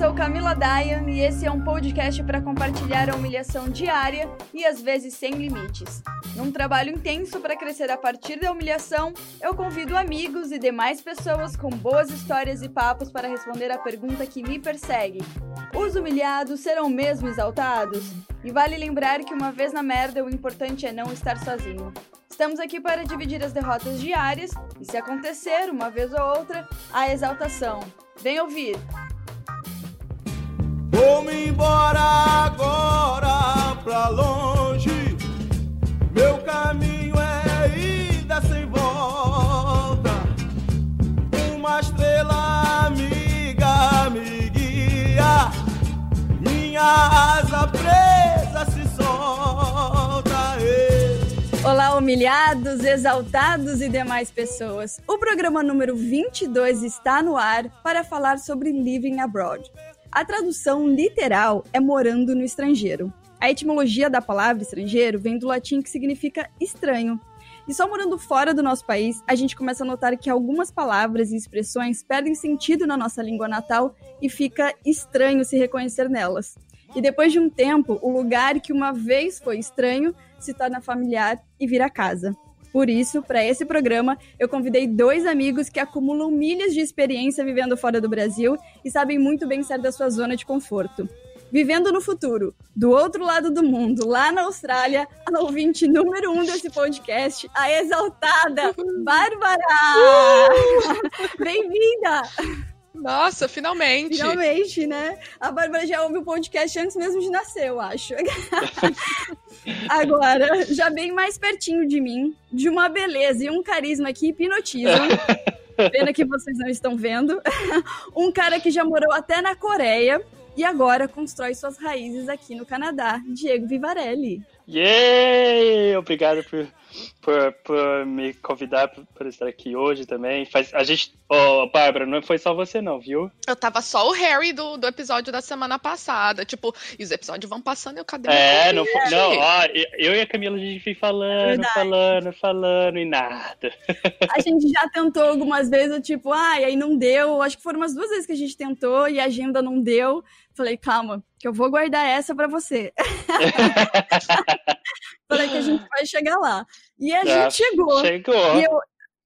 sou Camila Dayan e esse é um podcast para compartilhar a humilhação diária e às vezes sem limites. Num trabalho intenso para crescer a partir da humilhação, eu convido amigos e demais pessoas com boas histórias e papos para responder a pergunta que me persegue: Os humilhados serão mesmo exaltados? E vale lembrar que uma vez na merda, o importante é não estar sozinho. Estamos aqui para dividir as derrotas diárias e, se acontecer uma vez ou outra, a exaltação. Vem ouvir! Vou-me embora agora pra longe. Meu caminho é ida sem volta. Uma estrela amiga me guia. Minha asa presa se solta. Olá, humilhados, exaltados e demais pessoas. O programa número 22 está no ar para falar sobre Living Abroad. A tradução literal é morando no estrangeiro. A etimologia da palavra estrangeiro vem do latim que significa estranho. E só morando fora do nosso país, a gente começa a notar que algumas palavras e expressões perdem sentido na nossa língua natal e fica estranho se reconhecer nelas. E depois de um tempo, o lugar que uma vez foi estranho se torna familiar e vira casa. Por isso, para esse programa, eu convidei dois amigos que acumulam milhas de experiência vivendo fora do Brasil e sabem muito bem sair da sua zona de conforto. Vivendo no futuro, do outro lado do mundo, lá na Austrália, a ouvinte número um desse podcast, a exaltada Bárbara! Bem-vinda! Nossa, finalmente! Finalmente, né? A Bárbara já ouve o podcast antes mesmo de nascer, eu acho. Agora, já bem mais pertinho de mim, de uma beleza e um carisma que hipnotizam. Pena que vocês não estão vendo. Um cara que já morou até na Coreia e agora constrói suas raízes aqui no Canadá, Diego Vivarelli. Yay! Obrigado por, por, por me convidar para estar aqui hoje também. Faz, a gente. Ô, oh, Bárbara, não foi só você, não, viu? Eu tava só o Harry do, do episódio da semana passada. Tipo, e os episódios vão passando e eu cadê É, não, foi, não, ó, eu e a Camila a gente foi falando, Verdade. falando, falando e nada. A gente já tentou algumas vezes, tipo, ah, e aí não deu. Acho que foram umas duas vezes que a gente tentou e a agenda não deu. Falei, calma, que eu vou guardar essa para você. Falei que a gente vai chegar lá. E a gente chegou. Chegou. E eu,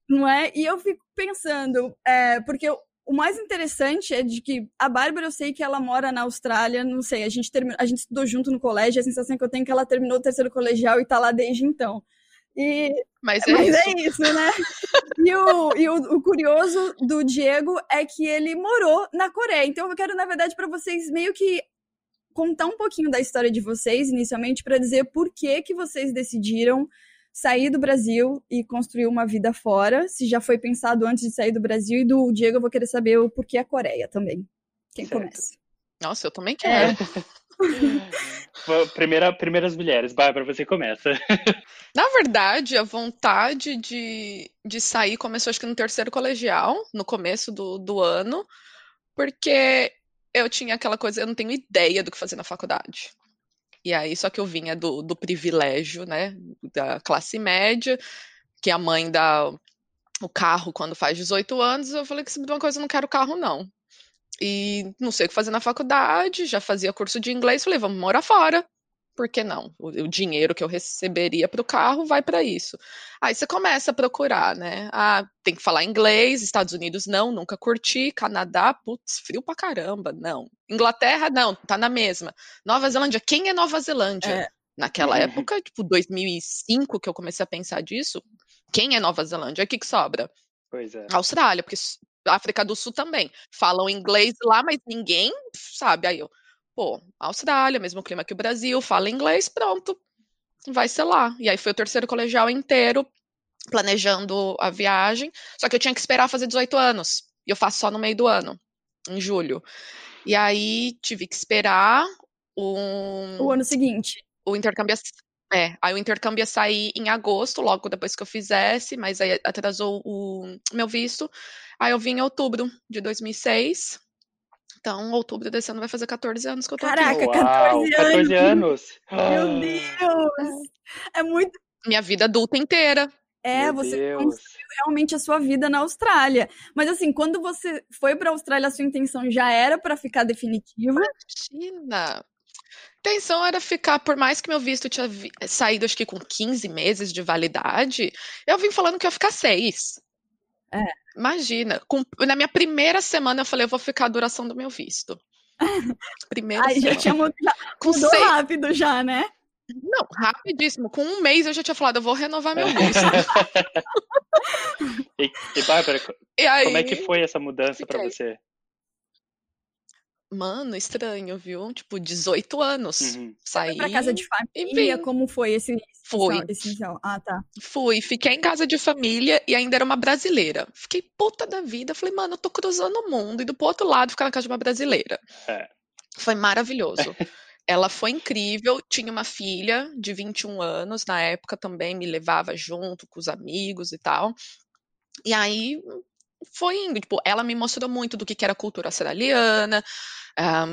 não é? E eu fico pensando, é, porque eu, o mais interessante é de que a Bárbara, eu sei que ela mora na Austrália, não sei, a gente, termi... a gente estudou junto no colégio, a sensação que eu tenho é que ela terminou o terceiro colegial e tá lá desde então. E, mas é, mas isso. é isso, né? e o, e o, o, curioso do Diego é que ele morou na Coreia. Então eu quero, na verdade, para vocês meio que contar um pouquinho da história de vocês, inicialmente, para dizer por que, que vocês decidiram sair do Brasil e construir uma vida fora, se já foi pensado antes de sair do Brasil, e do Diego eu vou querer saber o porquê a Coreia também. Quem certo. começa? Nossa, eu também quero. É. Primeira, primeiras mulheres. Bárbara, você começa. Na verdade, a vontade de, de sair começou acho que no terceiro colegial, no começo do, do ano, porque eu tinha aquela coisa, eu não tenho ideia do que fazer na faculdade. E aí, só que eu vinha do, do privilégio, né, da classe média, que a mãe dá o carro quando faz 18 anos, eu falei que se uma coisa eu não quero carro, não. E não sei o que fazer na faculdade, já fazia curso de inglês, falei, vamos morar fora. Por que não? O, o dinheiro que eu receberia para o carro vai para isso. Aí você começa a procurar, né? Ah, tem que falar inglês, Estados Unidos não, nunca curti, Canadá, putz, frio pra caramba, não. Inglaterra, não, tá na mesma. Nova Zelândia, quem é Nova Zelândia? É. Naquela época, tipo, 2005 que eu comecei a pensar disso, quem é Nova Zelândia? O que, que sobra? Pois é. Austrália, porque África do Sul também. Falam inglês lá, mas ninguém sabe. Aí eu, pô, Austrália, mesmo clima que o Brasil, fala inglês, pronto. Vai ser lá. E aí foi o terceiro colegial inteiro planejando a viagem. Só que eu tinha que esperar fazer 18 anos. E eu faço só no meio do ano, em julho. E aí tive que esperar um... o ano seguinte. O intercâmbio é, aí o intercâmbio ia sair em agosto, logo depois que eu fizesse, mas aí atrasou o meu visto. Aí eu vim em outubro de 2006. Então, outubro desse ano vai fazer 14 anos que eu tô Caraca, aqui. Caraca, 14 anos! 14 anos! Meu Deus! É muito... Minha vida adulta inteira. É, Meu você Deus. construiu realmente a sua vida na Austrália. Mas assim, quando você foi para a Austrália, a sua intenção já era para ficar definitiva? Imagina! A intenção era ficar, por mais que meu visto tinha vi- saído acho que com 15 meses de validade, eu vim falando que ia ficar seis. É. Imagina, com- na minha primeira semana eu falei, eu vou ficar a duração do meu visto. Primeira Aí já semana. tinha mudado, já Com mudou seis, rápido já, né? não, rapidíssimo. Com um mês eu já tinha falado, eu vou renovar meu visto. e, e Bárbara, E aí, como é que foi essa mudança pra fiquei. você? Mano, estranho, viu? Tipo, 18 anos. Uhum. Saí Para casa de e família, como foi esse Fui. esse inicial? Ah, tá. Fui, fiquei em casa de família e ainda era uma brasileira. Fiquei puta da vida. Falei, mano, eu tô cruzando o mundo, indo pro outro lado ficar na casa de uma brasileira. É. Foi maravilhoso. Ela foi incrível, tinha uma filha de 21 anos, na época também me levava junto com os amigos e tal. E aí foi indo, tipo, ela me mostrou muito do que que era a cultura australiana, ah,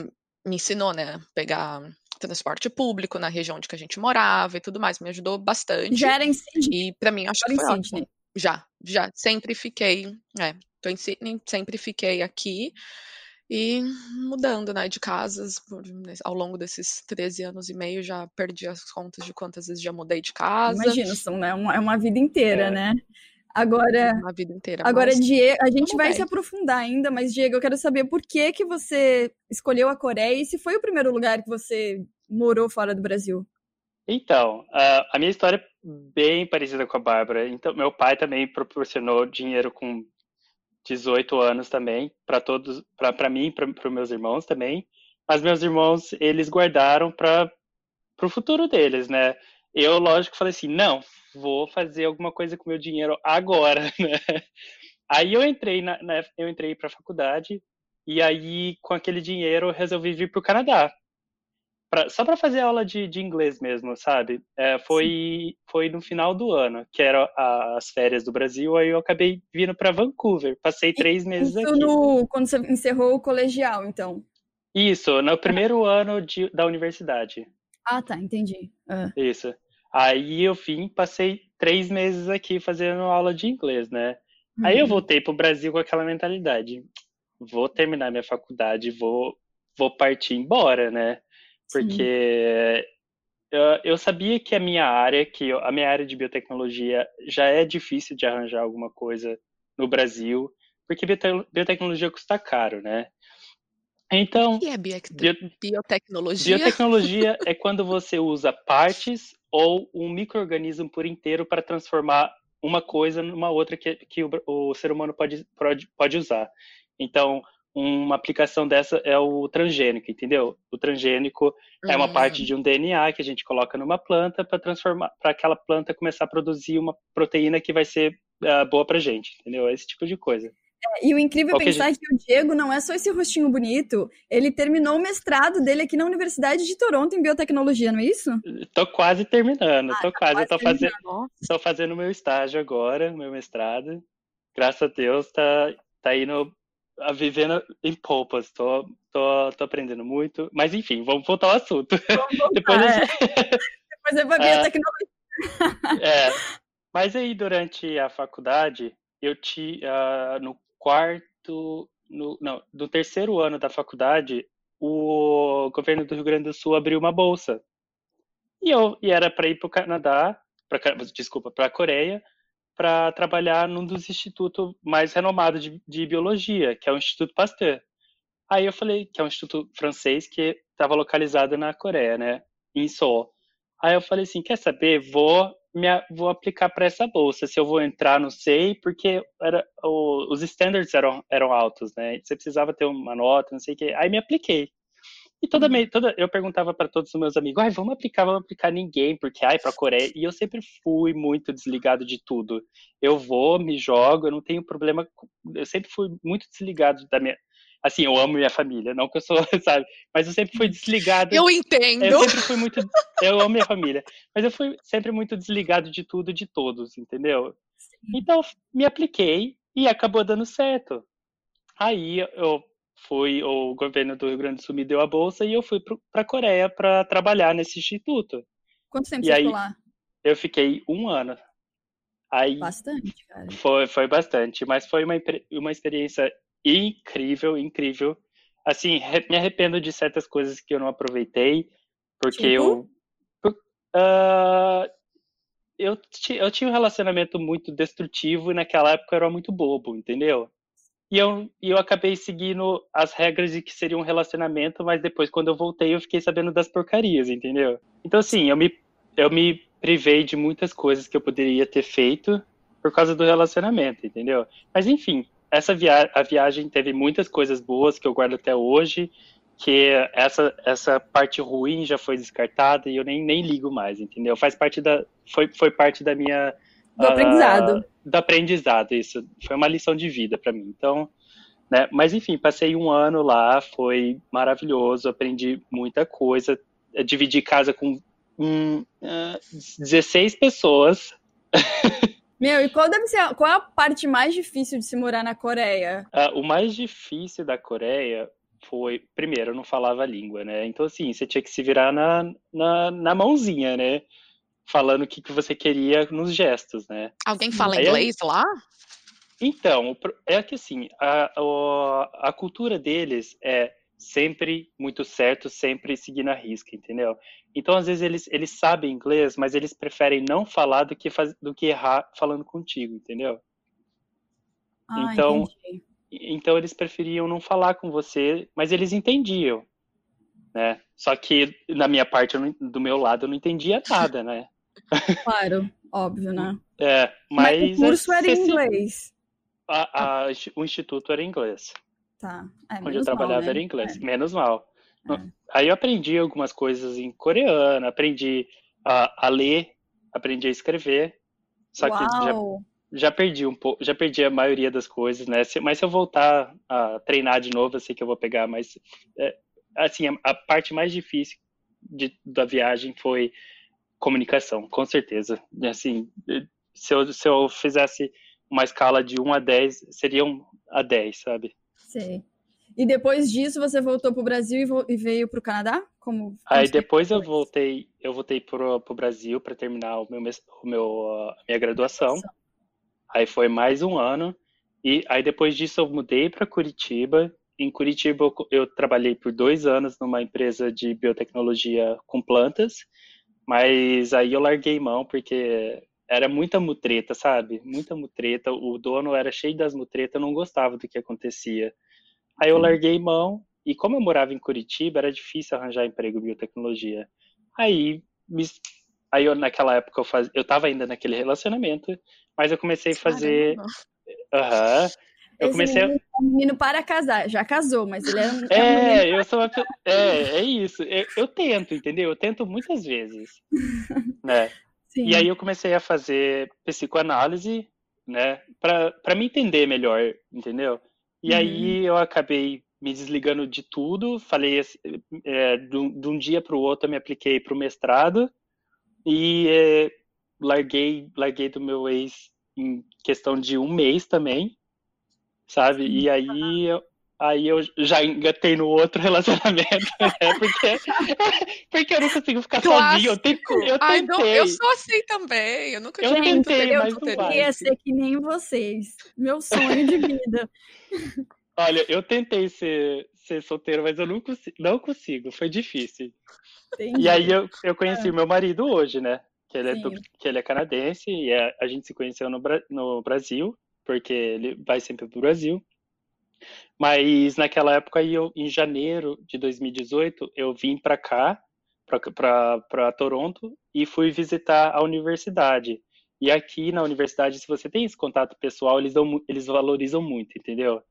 me ensinou, né, pegar transporte público na região onde que a gente morava e tudo mais, me ajudou bastante. Já era em Sydney, E pra mim acho que foi ótimo. Sydney. Já, já, sempre fiquei, é, tô em Sydney, sempre fiquei aqui e mudando, né, de casas por- ao longo desses 13 anos e meio, já perdi as contas de quantas vezes já mudei de casa, Imagina, são, né, é uma vida inteira, É. né? Agora, uma vida inteira, agora mas Diego, a gente vai bem. se aprofundar ainda, mas Diego, eu quero saber por que que você escolheu a Coreia e se foi o primeiro lugar que você morou fora do Brasil. Então, a, a minha história é bem parecida com a Bárbara. Então, meu pai também proporcionou dinheiro com 18 anos também para todos, para mim, para os meus irmãos também. Mas meus irmãos, eles guardaram para o futuro deles, né? Eu, lógico, falei assim, não, vou fazer alguma coisa com meu dinheiro agora, né? Aí eu entrei na, na eu entrei para a faculdade e aí com aquele dinheiro eu resolvi vir para o Canadá. Pra, só para fazer aula de, de inglês mesmo, sabe? É, foi, foi no final do ano, que eram as férias do Brasil, aí eu acabei vindo para Vancouver. Passei três meses Isso aqui. no, quando você encerrou o colegial, então. Isso, no primeiro ano de, da universidade. Ah, tá, entendi. Ah. Isso. Aí eu vim, passei três meses aqui fazendo aula de inglês, né? Aí eu Uhum. voltei pro Brasil com aquela mentalidade. Vou terminar minha faculdade, vou, vou partir embora, né? Porque eu, eu sabia que a minha área, que eu- a minha área de biotecnologia já é difícil de arranjar alguma coisa no Brasil, porque biote- biotecnologia custa caro, né? Então, o que é biotec- bio- biotecnologia? biotecnologia é quando você usa partes ou um microorganismo por inteiro para transformar uma coisa numa outra que, que o, o ser humano pode, pode, pode usar. Então, uma aplicação dessa é o transgênico, entendeu? O transgênico é uma Hum. parte de um DNA que a gente coloca numa planta para transformar, para aquela planta começar a produzir uma proteína que vai ser ah, boa pra gente, entendeu? Esse tipo de coisa. E o incrível é pensar que o Diego não é só esse rostinho bonito, ele terminou o mestrado dele aqui na Universidade de Toronto em biotecnologia, não é isso? Tô quase terminando, tô quase, eu tô quase fazendo, Estou fazendo meu estágio agora, meu mestrado. Graças a Deus, tá, tá indo a vivendo em polpas. Tô, tô, tô aprendendo muito. Mas enfim, vamos voltar ao assunto. Depois a Ah, gente- Depois é pra É. biotecnologia. é. Mas aí, durante a faculdade, eu ti, ah, no quarto, no, não, do terceiro ano da faculdade, o governo do Rio Grande do Sul abriu uma bolsa. E eu e era para ir para o Canadá, pra, desculpa, para a Coreia, para trabalhar num dos institutos mais renomados de, de biologia, que é o Instituto Pasteur. Aí eu falei que é um instituto francês que estava localizado na Coreia, né, em Seoul. Aí eu falei assim, quer saber? Vou vou aplicar para essa bolsa. Se eu vou entrar, não sei, porque era, o- os standards eram, eram altos, né? Você precisava ter uma nota, não sei o quê. Aí me apliquei. E toda, me- toda eu perguntava para todos os meus amigos, ai, vamos aplicar, vamos aplicar ninguém, porque ai, para Coreia. E eu sempre fui muito desligado de tudo. Eu vou, me jogo, eu não tenho problema. Eu sempre fui muito desligado da minha. Assim, eu amo minha família, não que eu sou, sabe? Mas eu sempre fui desligado. eu entendo. Eu sempre fui muito. Eu amo minha família. Mas eu fui sempre muito desligado de tudo e de todos, entendeu? Então, me apliquei e acabou dando certo. Aí eu fui, o governo do Rio Grande do Sul me deu a bolsa e eu fui para a Coreia para trabalhar nesse instituto. Quanto tempo E você aí- ficou lá? Eu fiquei um ano. Aí Bastante, cara. foi, foi bastante, mas foi uma, uma experiência incrível, incrível. Assim, me arrependo de certas coisas que eu não aproveitei, porque Tipo? eu. ah, eu, eu tinha um relacionamento muito destrutivo e naquela época eu era muito bobo, entendeu? E eu, e eu acabei seguindo as regras de que seria um relacionamento, mas depois, quando eu voltei, eu fiquei sabendo das porcarias, entendeu? Então, assim, eu me, eu me privei de muitas coisas que eu poderia ter feito por causa do relacionamento, entendeu? Mas, enfim, essa via a viagem teve muitas coisas boas que eu guardo até hoje, que essa, essa parte ruim já foi descartada e eu nem, nem ligo mais, entendeu? Faz parte da, foi, foi parte da minha Do aprendizado. ah, do aprendizado, isso. Foi uma lição de vida para mim. Então, né? Mas enfim, passei um ano lá, foi maravilhoso, aprendi muita coisa. Eu dividi casa com hum, ah, 16 pessoas. Meu, e qual deve ser, qual é a parte mais difícil de se morar na Coreia? Ah, o mais difícil da Coreia foi, primeiro, eu não falava a língua, né? Então, assim, você tinha que se virar na, na, na mãozinha, né? Falando o que, que você queria nos gestos, né? Alguém fala Aí inglês lá? Então, é que assim, a, o- a cultura deles é sempre muito certo, sempre seguindo a risca, entendeu? Então, às vezes, eles, eles sabem inglês, mas eles preferem não falar do que, faz, do que errar falando contigo, entendeu? Ah, Então- entendi. Então, eles preferiam não falar com você, mas eles entendiam, né? Só que, na minha parte, não- do meu lado, eu não entendia nada, né? Claro, óbvio, né? É, Mas, mas... o curso era você em inglês. a- a- o instituto era em inglês. Tá. É, onde eu menos mal, trabalhava né? era inglês, menos mal. É. Aí eu aprendi algumas coisas em coreano, aprendi a, a ler, aprendi a escrever, só que já, Uau! já perdi um pouco, já perdi a maioria das coisas, né? Se- mas se eu voltar a treinar de novo, eu sei que eu vou pegar, mas é, assim, a, a parte mais difícil de- da viagem foi comunicação, com certeza. Assim, se eu, se eu fizesse uma escala de 1 a 10, seria um a 10, sabe? Sei. E depois disso você voltou pro Brasil e, e veio pro Canadá? Como Aí depois eu voltei, eu voltei pro, pro Brasil para terminar o meu, o meu a minha graduação. Aí foi mais um ano e aí depois disso eu mudei para Curitiba. Em Curitiba eu, eu trabalhei por dois anos numa empresa de biotecnologia com plantas, mas aí eu larguei mão porque era muita mutreta, sabe? Muita mutreta. O dono era cheio das mutretas, não gostava do que acontecia. Aí eu larguei mão e como eu morava em Curitiba, era difícil arranjar emprego em biotecnologia. Aí, me- aí eu, naquela época eu faz, eu tava ainda naquele relacionamento, mas eu comecei a fazer, aham, eu Esse comecei a, menino é um menino para casar. Já casou, mas ele é um, é um menino é, eu sou uma, é, é isso. Eu, eu tento, entendeu? Eu tento muitas vezes, né? Sim. E aí eu comecei a fazer psicoanálise, né, para me entender melhor, entendeu? E Uhum. aí eu acabei me desligando de tudo, falei assim, é, de, um, de um dia para o outro eu me apliquei para o mestrado e é, larguei larguei do meu ex em questão de um mês também, sabe? E aí eu, aí eu já engatei no outro relacionamento, né? Porque porque eu não consigo ficar sozinho. Eu tentei, eu Ai, não, tentei. eu sou assim também. Eu nunca Eu tentei, eu mas não vai. queria ser que nem vocês. Meu sonho de vida. Olha, eu tentei ser, ser solteiro, mas eu não consigo, não consigo, foi difícil. Entendi. E aí eu, eu conheci o meu marido hoje, né? Que ele é, do- que ele é canadense e é- a gente se conheceu no, no Brasil, porque ele vai sempre pro Brasil. Mas naquela época, eu, em janeiro de 2018, eu vim para cá, para Toronto, e fui visitar a universidade. E aqui na universidade, se você tem esse contato pessoal, eles, dão, eles valorizam muito, entendeu?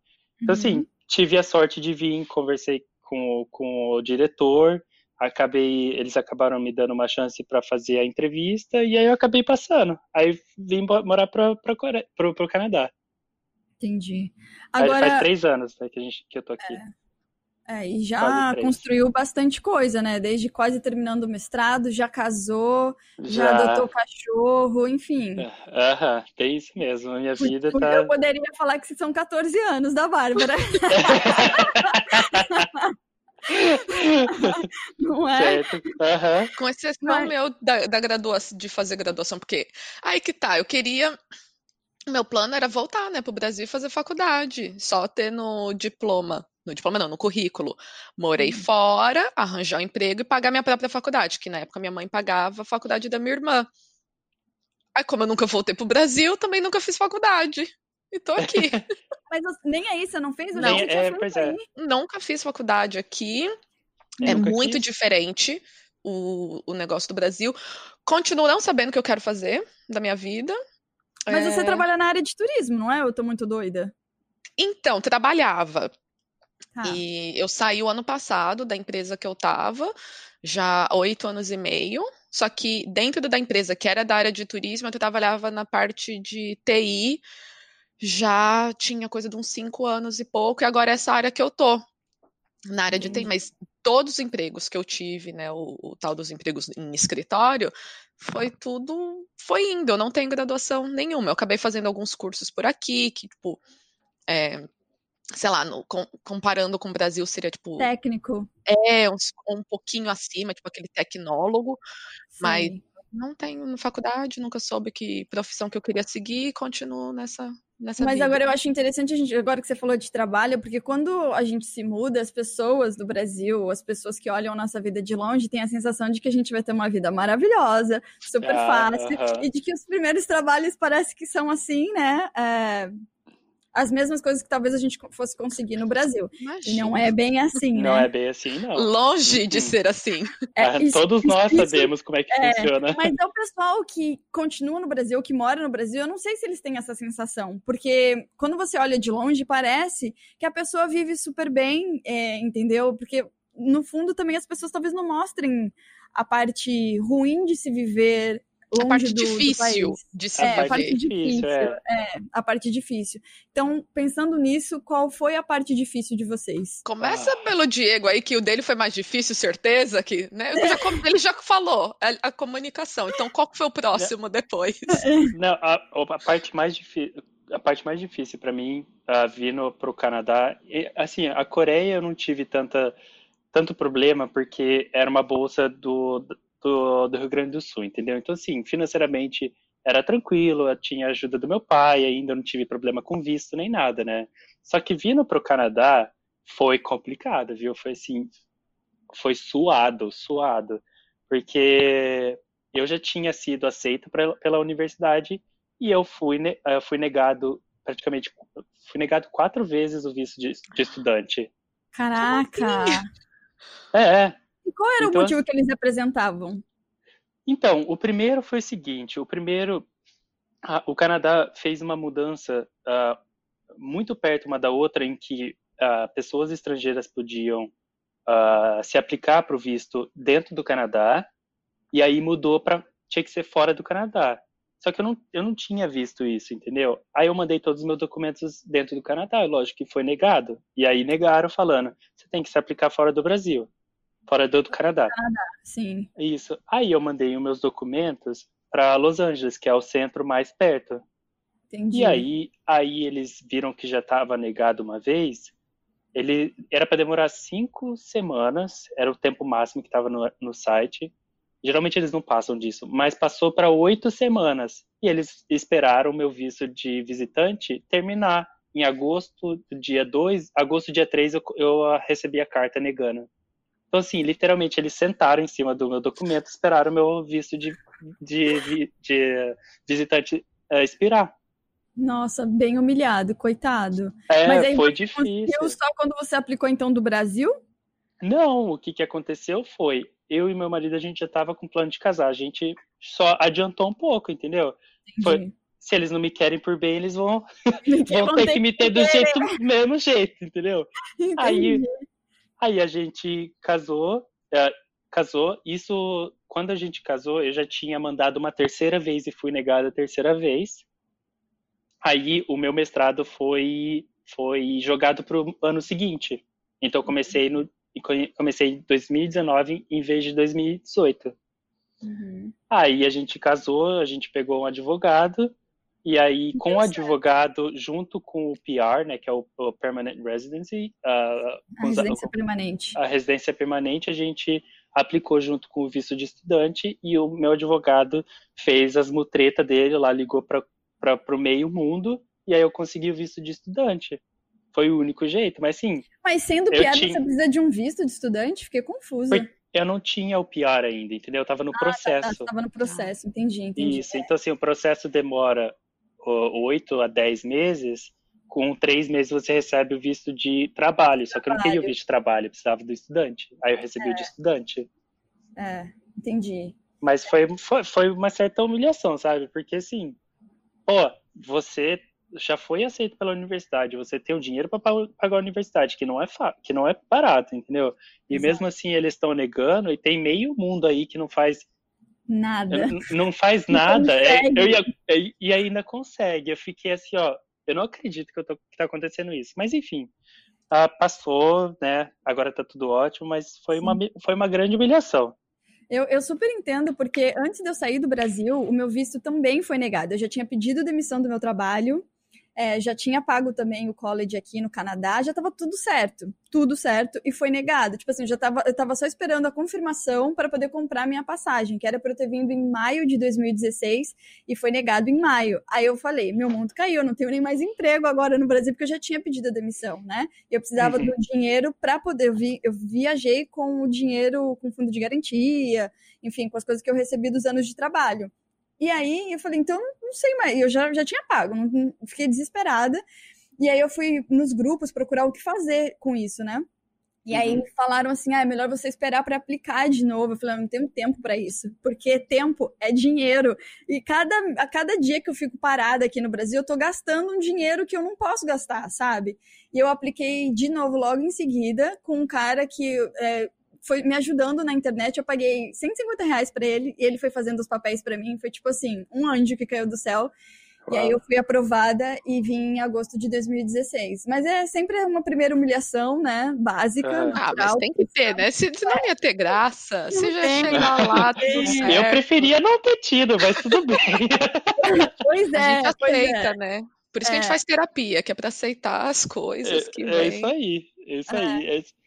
Então, assim, tive a sorte de vir, conversei com, o- com o diretor, acabei, eles acabaram me dando uma chance para fazer a entrevista, e aí eu acabei passando. Aí vim morar para pro Canadá. Entendi. Aí Agora, faz três anos né, que, a gente, que eu tô aqui. é, e já construiu bastante coisa, né? Desde quase terminando o mestrado, já casou, já, adotou cachorro, enfim. Aham, tem isso mesmo. A minha vida tá. Eu poderia falar que são 14 anos da Bárbara. Não é? Certo. Aham. Com exceção Mas- meu da, da graduação, de fazer graduação, porque aí que tá, eu queria. Meu plano era voltar, né, pro Brasil e fazer faculdade, só ter no diploma. No diploma não, no currículo. Morei Hum. fora, arranjar um emprego e pagar minha própria faculdade, que na época minha mãe pagava a faculdade da minha irmã. Aí, como eu nunca voltei pro Brasil, também nunca fiz faculdade. E tô aqui. Mas nem aí você não fez? Não, é, pois é. nunca fiz faculdade aqui. Eu É muito quis. diferente o, o negócio do Brasil. Continuo não sabendo o que eu quero fazer da minha vida. Mas É, você trabalha na área de turismo, não é? Eu tô muito doida. Então, trabalhava. Tá. E eu saí o ano passado da empresa que eu tava, já há oito anos e meio. Só que dentro da empresa, que era da área de turismo, eu trabalhava na parte de TI, já tinha coisa de uns cinco anos e pouco, e agora é essa área que eu tô, na área de TI. Mas todos os empregos que eu tive, né, o, o tal dos empregos em escritório, foi tudo, foi indo. Eu não tenho graduação nenhuma. Eu acabei fazendo alguns cursos por aqui, que, tipo, é, sei lá, no- com- comparando com o Brasil, seria, tipo, Técnico. é, uns- um pouquinho acima, tipo aquele tecnólogo, mas Sim. não tenho faculdade, nunca soube que profissão que eu queria seguir e continuo nessa Mas vida. agora eu acho interessante a gente, agora que você falou de trabalho, porque quando a gente se muda, as pessoas do Brasil, as pessoas que olham nossa vida de longe, têm a sensação de que a gente vai ter uma vida maravilhosa, super Ah, fácil, aham. e de que os primeiros trabalhos parece que são assim, né? é, as mesmas coisas que talvez a gente fosse conseguir no Brasil. E Imagina. não é bem assim, Não né? é bem assim, não. Longe de Uhum. ser assim. É, Ah, isso- Todos nós isso- sabemos como é que é, funciona. Mas é o pessoal que continua no Brasil, que mora no Brasil, eu não sei se eles têm essa sensação. Porque quando você olha de longe, parece que a pessoa vive super bem, é, entendeu? Porque, no fundo, também as pessoas talvez não mostrem a parte ruim de se viver A parte do, do difícil país. de se É, a parte difícil, é. é, a parte difícil. Então, pensando nisso, qual foi a parte difícil de vocês? Começa Ah. pelo Diego aí, que o dele foi mais difícil, certeza, que, né? Já ele já falou, a, a comunicação. Então, qual foi o próximo depois? Não, a, a parte mais difícil, a parte mais difícil para mim, uh, vindo pro Canadá, e, assim, a Coreia eu não tive tanta tanto problema porque era uma bolsa do, do, do Rio Grande do Sul, entendeu? Então, assim, financeiramente era tranquilo, eu tinha ajuda do meu pai, ainda não tive problema com visto nem nada, né? Só que vindo pro Canadá foi complicado, viu? Foi assim, foi suado, suado, porque eu já tinha sido aceito pra, pela universidade e eu fui, eh, fui negado praticamente fui negado quatro vezes o visto de, de estudante. Caraca! É, é. E qual era o Então, motivo que eles apresentavam? Então, o primeiro foi o seguinte: o primeiro, a- o Canadá fez uma mudança ah, muito perto uma da outra, em que ah, pessoas estrangeiras podiam ah, se aplicar para o visto dentro do Canadá, e aí mudou para tinha que ser fora do Canadá. Só que eu não, eu não tinha visto isso, entendeu? Aí eu mandei todos os meus documentos dentro do Canadá, lógico que foi negado. E aí negaram falando, você tem que se aplicar fora do Brasil, fora do, do Canadá. Sim. Isso. Aí eu mandei os meus documentos para Los Angeles, que é o centro mais perto. Entendi. E aí, aí eles viram que já estava negado uma vez. Ele era para demorar cinco semanas, era o tempo máximo que estava no, no site. Geralmente eles não passam disso, mas passou para oito semanas. E eles esperaram o meu visto de visitante terminar. Em agosto, dia 2, agosto, dia 3, eu, eu recebi a carta negando. Então, assim, literalmente, eles sentaram em cima do meu documento, esperaram o meu visto de, de, de visitante eh, expirar. Nossa, bem humilhado, coitado. É, Mas aí foi difícil. Só quando você aplicou então do Brasil? Não, o que, que aconteceu foi, eu e meu marido, a gente já estava com plano de casar, a gente só adiantou um pouco, entendeu? Foi-. Se eles não me querem por bem, eles vão, vão ter que me ter do querer, jeito, mesmo jeito, entendeu? Entendi. aí a gente casou, é, casou, isso, quando a gente casou, eu já tinha mandado uma terceira vez e fui negado a terceira vez. Aí o meu mestrado foi, foi jogado para o ano seguinte. Então comecei no comecei em 2019 em vez de 2018. Uhum. Aí a gente casou, a gente pegou um advogado E aí, com o advogado, junto com o PR, né, que é o, o Permanent Residency, uh, a residência a, permanente. A residência permanente, a gente aplicou junto com o visto de estudante e o meu advogado fez as mutretas dele lá, ligou para o meio mundo e aí eu consegui o visto de estudante. Foi o único jeito, mas sim. Mas sendo PR, tinha... você precisa de um visto de estudante? Fiquei confusa. Foi eu não tinha o PR ainda, entendeu? Eu tava no ah, processo. Tá, tava no processo, entendi, entendi. Isso, então assim, o processo demora oito a dez meses, com três meses você recebe o visto de trabalho, só que eu não queria o visto de trabalho, eu precisava do estudante. Aí eu recebi é. o de estudante. É, entendi. Mas foi, foi, foi uma certa humilhação, sabe? Porque assim, pô, você já foi aceito pela universidade, você tem o dinheiro para pagar a universidade, que não é que não é barato, entendeu? E Exato. mesmo assim eles estão negando e tem meio mundo aí que não faz nada. Não faz nada. É, eu ia, é, e ainda consegue. Eu fiquei assim, ó, eu não acredito que, eu tô, que tá acontecendo isso. Mas enfim, ah, passou, né? Agora tá tudo ótimo, mas foi uma, foi uma grande humilhação. Eu, eu, super entendo, porque antes de eu sair do Brasil, o meu visto também foi negado. Eu já tinha pedido demissão do meu trabalho, é, já tinha pago também o college aqui no Canadá, já estava tudo certo, tudo certo, e foi negado. Tipo assim, eu já tava, eu tava só esperando a confirmação para poder comprar minha passagem, que era para eu ter vindo em maio de 2016, e foi negado em maio. Aí eu falei, meu mundo caiu, eu não tenho nem mais emprego agora no Brasil, porque eu já tinha pedido a demissão, né? Eu precisava uhum. do dinheiro para poder, eu, vi, eu viajei com o dinheiro, com fundo de garantia, enfim, com as coisas que eu recebi dos anos de trabalho. E aí eu falei, então não sei mais. Eu já, já tinha pago, não, fiquei desesperada. E aí eu fui nos grupos procurar o que fazer com isso, né? E aí uhum. falaram assim: ah, é melhor você esperar para aplicar de novo. Eu falei: não tenho tempo para isso, porque tempo é dinheiro. E cada, a cada dia que eu fico parada aqui no Brasil, eu tô gastando um dinheiro que eu não posso gastar, sabe? E eu apliquei de novo logo em seguida com um cara que é, foi me ajudando na internet. Eu paguei 150 reais pra ele e ele foi fazendo os papéis para mim. Foi tipo assim, um anjo que caiu do céu. Uau. E aí eu fui aprovada e vim em agosto de 2016. Mas é sempre uma primeira humilhação, né? Básica. É. ah, mas tem que ter, né? Se, não ia ter graça, não se já chegar lá, tudo certo. Eu preferia não ter tido, mas tudo bem. pois é. A gente aceita, é. né? Por isso é. que a gente é. faz terapia, que é para aceitar as coisas é, que é, isso aí, é isso aí. É.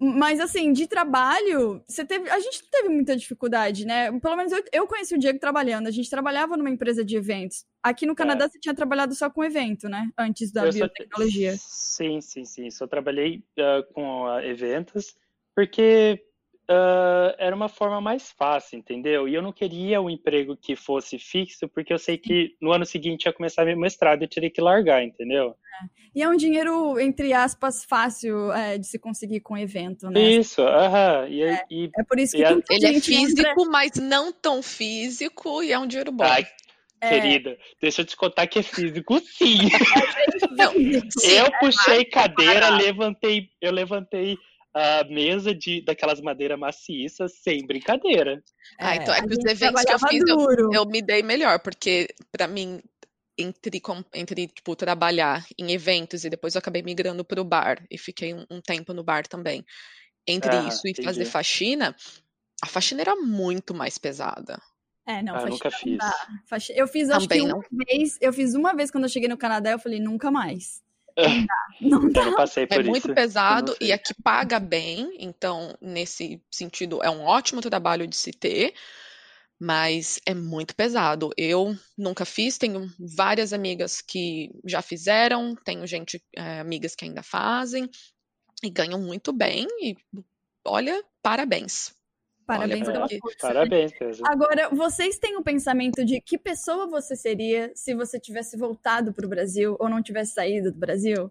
Mas, assim, de trabalho, você teve. A gente teve muita dificuldade, né? Pelo menos eu, eu conheci o Diego trabalhando. A gente trabalhava numa empresa de eventos. Aqui no Canadá, é. você tinha trabalhado só com evento, né? Antes da eu biotecnologia. Só... Sim, sim, sim. Só trabalhei uh, com uh, eventos, porque uh, era uma forma mais fácil, entendeu? E eu não queria um emprego que fosse fixo, porque eu sei que no ano seguinte ia começar meu mestrado e eu teria que largar, entendeu? É. E é um dinheiro, entre aspas, fácil é, de se conseguir com evento, né? Isso, aham. Uh -huh. é, e, é, por isso que a... Ele é físico, entra... mas não tão físico, e é um dinheiro bom. Ai, é. Querida, deixa eu te contar que é físico, sim. Não, sim eu puxei cadeira, levantei, eu levantei a mesa de daquelas madeiras maciças sem brincadeira. Ah, então é que os eventos que eu fiz eu, eu, me dei melhor, porque para mim entre, entre tipo, trabalhar em eventos e depois eu acabei migrando para o bar e fiquei um, um, tempo no bar também. Entre ah, isso e entendi. fazer faxina, a faxina era muito mais pesada. É, não, ah, nunca fiz. Eu fiz, acho Também que uma não. vez, eu fiz uma vez quando eu cheguei no Canadá, eu falei, nunca mais. Não dá. Não passei por é isso. muito pesado e aqui paga bem, então, nesse sentido, é um ótimo trabalho de se ter, mas é muito pesado. Eu nunca fiz, tenho várias amigas que já fizeram, tenho gente, é, amigas que ainda fazem, e ganham muito bem, e olha, parabéns. Parabéns pela força. Parabéns, Pedro. Agora, vocês têm o um pensamento de que pessoa você seria se você tivesse voltado para o Brasil ou não tivesse saído do Brasil?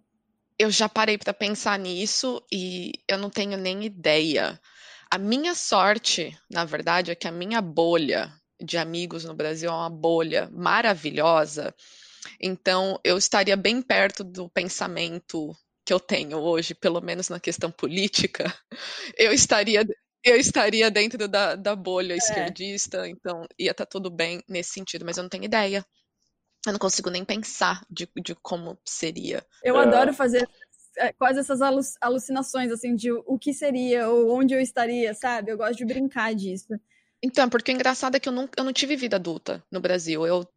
Eu já parei para pensar nisso e eu não tenho nem ideia. A minha sorte, na verdade, é que a minha bolha de amigos no Brasil é uma bolha maravilhosa. Então, eu estaria bem perto do pensamento que eu tenho hoje, pelo menos na questão política, eu estaria eu estaria dentro da, da bolha é. esquerdista, então ia estar tá tudo bem nesse sentido, mas eu não tenho ideia. Eu não consigo nem pensar de, de como seria. Eu adoro fazer é, quase essas alucinações, assim, de o que seria, ou onde eu estaria, sabe? Eu gosto de brincar disso. Então, porque o engraçado é que eu não, eu não tive vida adulta no Brasil. Eu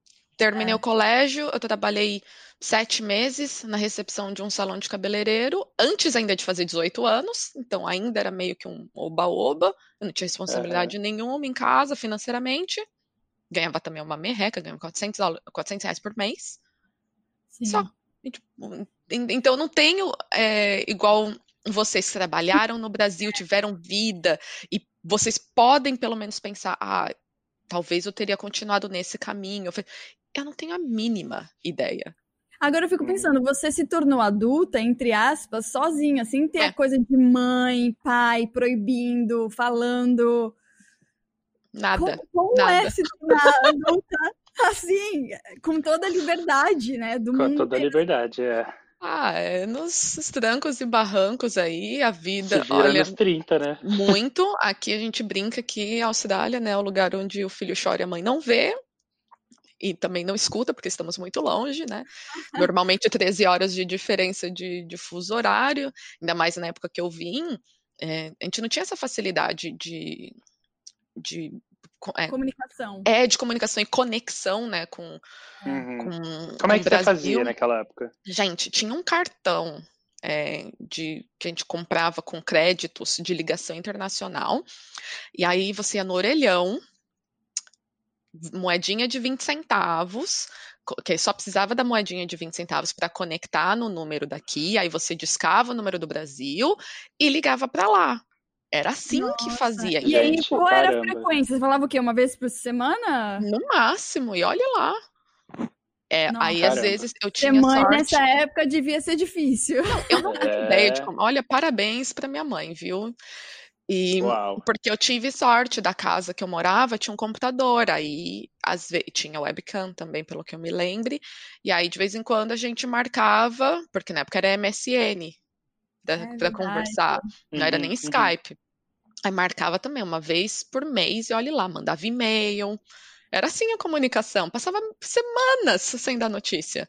terminei É. o colégio, eu trabalhei sete meses na recepção de um salão de cabeleireiro, antes ainda de fazer 18 anos, então ainda era meio que um oba-oba, eu não tinha responsabilidade nenhuma em casa financeiramente, ganhava também uma merreca, ganhava 400, dólares- 400 reais por mês, Sim. só. Tipo, en- então eu não tenho é, igual vocês trabalharam no Brasil, tiveram vida, e vocês podem pelo menos pensar, ah, talvez eu teria continuado nesse caminho. Eu não tenho a mínima ideia. Agora eu fico Hum. pensando, você se tornou adulta, entre aspas, sozinha, sem ter É. a coisa de mãe, pai, proibindo, falando. Nada. Como, como nada. é se tornar adulta assim, com toda a liberdade, né, do Com mundo? toda a liberdade, é. Ah, é nos trancos e barrancos aí, a Se vida, vira olha, nos 30, né? muito. Aqui a gente brinca que a Austrália, né, é o lugar onde o filho chora e a mãe não vê. E também não escuta, porque estamos muito longe, né? Normalmente 13 horas de diferença de, de fuso horário, ainda mais na época que eu vim, é, a gente não tinha essa facilidade de, de, é, Comunicação. é, de comunicação e conexão, né, com, Uhum. com Como é que você fazia naquela época? Gente, tinha um cartão é, de que a gente comprava com créditos de ligação internacional. E aí você ia no orelhão, moedinha de 20 centavos, que só precisava da moedinha de 20 centavos para conectar no número daqui, aí você discava o número do Brasil e ligava para lá. Era assim que Nossa, fazia. E aí, Gente, qual era a frequência? Você falava o quê? Uma vez por semana? No máximo, e olha lá. É, Nossa. aí às Caramba. vezes eu Ser tinha mãe sorte. nessa época devia ser difícil. Eu não tenho É. ideia de como. Olha, parabéns para minha mãe, viu? E Uau. porque eu tive sorte da casa que eu morava, tinha um computador, aí às vezes tinha webcam também, pelo que eu me lembre. E aí de vez em quando a gente marcava, porque na época era MSN É para verdade. conversar, não era Uhum, nem uhum. Skype. Aí marcava também uma vez por mês e olhe lá, mandava e-mail. Era assim a comunicação, passava semanas sem dar notícia.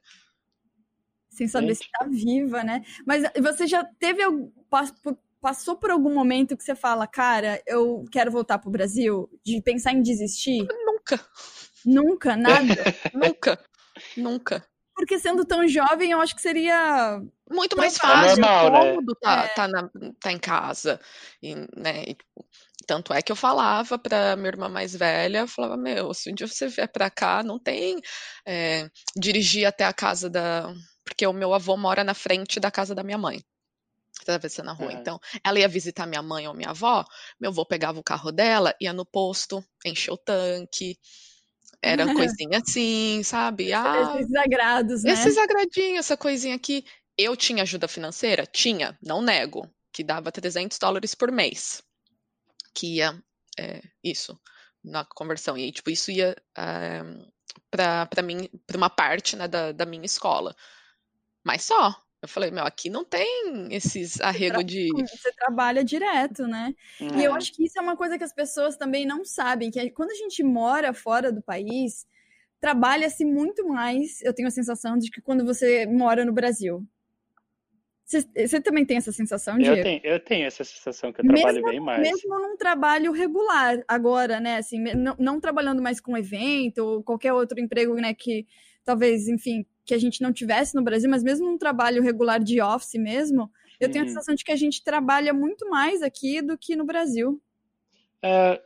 Sem saber se Gente. tá viva, né? Mas você já teve algum- passou por algum momento que você fala, cara, eu quero voltar pro Brasil? De pensar em desistir? Nunca, Nunca, nada. nunca, nunca. Porque sendo tão jovem, eu acho que seria. muito mais Provável. fácil, Normal, né? cômodo tá, É. tá, na- tá em casa. E, né, e, tanto é que eu falava pra minha irmã mais velha, eu falava, meu, se um dia você vier pra cá, não tem é, dirigir até a casa da... Porque o meu avô mora na frente da casa da minha mãe. Atravessando a rua. Aham. Então, ela ia visitar minha mãe ou minha avó, meu avô pegava o carro dela, ia no posto, enchia o tanque. Era coisinha assim, sabe? Ah, Esses agrados, né? esses agradinhos, essa coisinha aqui. Eu tinha ajuda financeira? Tinha, não nego, que dava 300 dólares por mês. Que ia, é, isso, na conversão. E, tipo, isso ia é, pra, pra, mim, pra uma parte né, da, da minha escola. Mas só. Eu falei, meu, aqui não tem esses arrego de. Você trabalha direto, né? E eu Uhum. acho que isso é uma coisa que as pessoas também não sabem, que é quando a gente mora fora do país, trabalha-se muito mais, eu tenho a sensação de que quando você mora no Brasil. Você, você também tem essa sensação, Eu Diego? tenho, eu tenho essa sensação que eu Mesmo- trabalho bem mais. Mesmo num trabalho regular, agora, né? Assim, não, não trabalhando mais com evento ou qualquer outro emprego, né? Que talvez, enfim, que a gente não tivesse no Brasil, mas mesmo num trabalho regular de office mesmo, eu tenho a sensação de que a gente trabalha muito mais aqui do que no Brasil. É,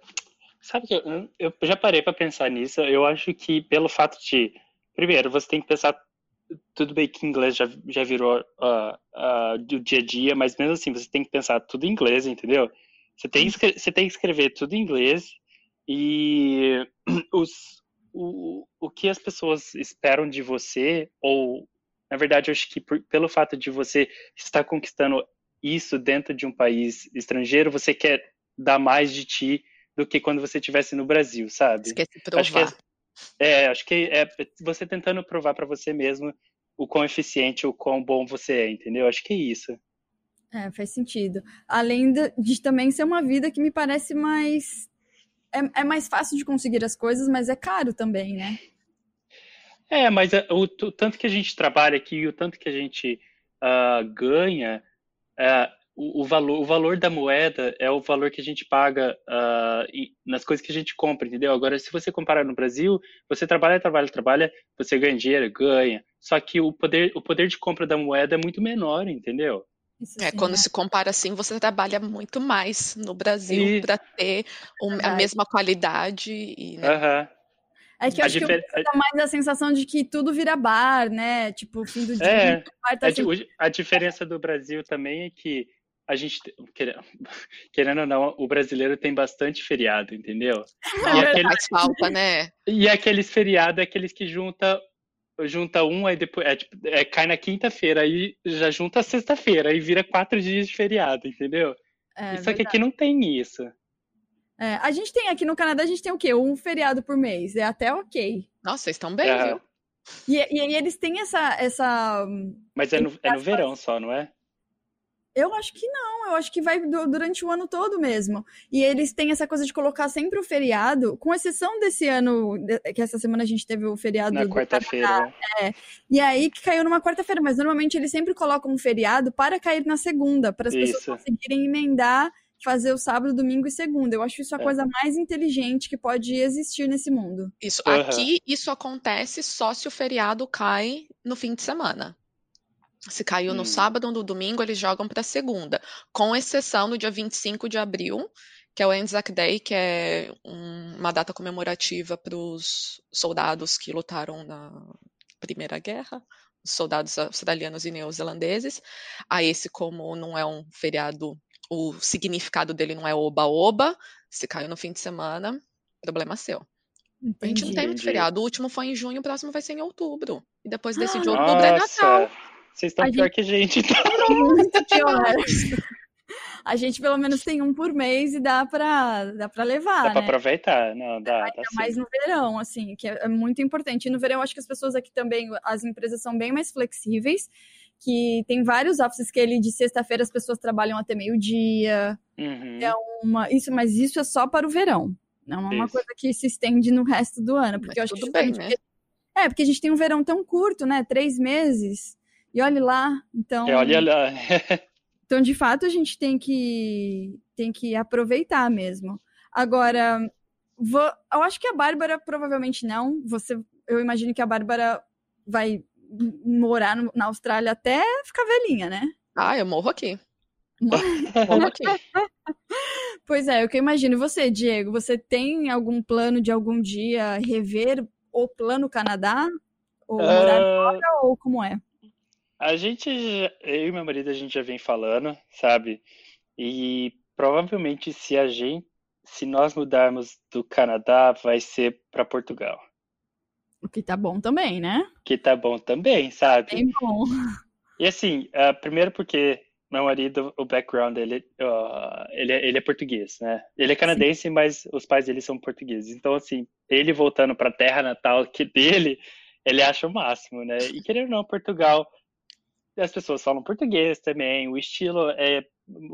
sabe que eu, eu já parei para pensar nisso. Eu acho que pelo fato de, primeiro, você tem que pensar tudo bem que inglês já, já virou ah, ah, do dia a dia, mas mesmo assim você tem que pensar tudo em inglês, entendeu? Você tem, que você tem que escrever tudo em inglês e os, o, o que as pessoas esperam de você, ou na verdade eu acho que por- pelo fato de você estar conquistando isso dentro de um país estrangeiro, você quer dar mais de ti do que quando você estivesse no Brasil, sabe? Esquece de Acho que provar. é, é, acho que é você tentando provar para você mesmo o quão eficiente, o quão bom você é, entendeu? Acho que é isso. É, faz sentido. Além de, de também ser uma vida que me parece mais. É, é mais fácil de conseguir as coisas, mas é caro também, né? É, mas é, o, o tanto que a gente trabalha aqui e o tanto que a gente ah, ganha, ah, o, o, valor, o valor da moeda é o valor que a gente paga uh, nas coisas que a gente compra, entendeu? Agora, se você comparar no Brasil, você trabalha, trabalha, trabalha, você ganha dinheiro, ganha. Só que o poder, o poder de compra da moeda é muito menor, entendeu? Isso é, sim, quando é. se compara assim, você trabalha muito mais no Brasil e... para ter a mesma qualidade. E, né? uhum. É que eu a acho difer... que dá mais a sensação de que tudo vira bar, né? Tipo, fim do dia. É, tá a, sempre... a diferença do Brasil também é que a gente, querendo ou não, o brasileiro tem bastante feriado, entendeu? E aqueles, falta, né? E aqueles feriados é aqueles que junta junta um, aí depois é, tipo, é, cai na quinta-feira, aí já junta sexta-feira, aí vira quatro dias de feriado, entendeu? É, Só que aqui não tem isso. É, a gente tem aqui no Canadá, a gente tem o quê? Um feriado por mês. É até ok. Nossa, vocês estão bem, é. viu? E, e aí eles têm essa. essa Mas é no, é no verão só, não é? Eu acho que não, eu acho que vai durante o ano todo mesmo. E eles têm essa coisa de colocar sempre o feriado, com exceção desse ano, que essa semana a gente teve o feriado. Na quarta-feira. É, e aí que caiu numa quarta-feira, mas normalmente eles sempre colocam um feriado para cair na segunda, para as pessoas conseguirem emendar, fazer o sábado, domingo e segunda. Eu acho isso a é. coisa mais inteligente que pode existir nesse mundo. Isso. Uhum. Aqui, isso acontece só se o feriado cai no fim de semana. Se caiu hum. no sábado ou no domingo, eles jogam para segunda, com exceção no dia 25 de abril, que é o Anzac Day, que é um, uma data comemorativa para os soldados que lutaram na Primeira Guerra, os soldados australianos e neozelandeses. A esse, como não é um feriado, o significado dele não é oba-oba, se caiu no fim de semana, problema seu. Entendi, a gente não tem muito feriado. O último foi em junho, o próximo vai ser em outubro. E depois desse de outubro Nossa. é Natal. Vocês estão pior gente... que a gente. Então. Muito pior. A gente pelo menos tem um por mês e dá pra, dá pra levar. Dá né? pra aproveitar, não, dá. Ainda mais no verão, assim, que é, é muito importante. E no verão, acho que as pessoas aqui também, as empresas são bem mais flexíveis, que tem vários offices que ele de sexta-feira as pessoas trabalham até meio-dia. Uhum. É uma. Isso, mas isso é só para o verão. Não é uma isso. coisa que se estende no resto do ano. Porque mas eu acho que bem, né? É, porque a gente tem um verão tão curto, né? Três meses. E olhe lá, então. É, olha lá. então, de fato, a gente tem que, tem que aproveitar mesmo. Agora, vou, eu acho que a Bárbara provavelmente não. Você, eu imagino que a Bárbara vai morar no, na Austrália até ficar velhinha, né? Ah, eu morro aqui. morro aqui. Pois é, o que eu imagino. Você, Diego, você tem algum plano de algum dia rever o plano Canadá? Ou morar uh... fora, ou como é? A gente, eu e meu marido, a gente já vem falando, sabe? E provavelmente se a gente, se nós mudarmos do Canadá, vai ser para Portugal. O que tá bom também, né? Que tá bom também, sabe? Bem bom. E assim, uh, primeiro porque meu marido, o background dele, uh, ele, é, ele é português, né? Ele é canadense, Sim. mas os pais dele são portugueses. Então, assim, ele voltando para a terra natal que dele, ele acha o máximo, né? E querendo ou não, Portugal as pessoas falam português também, o estilo é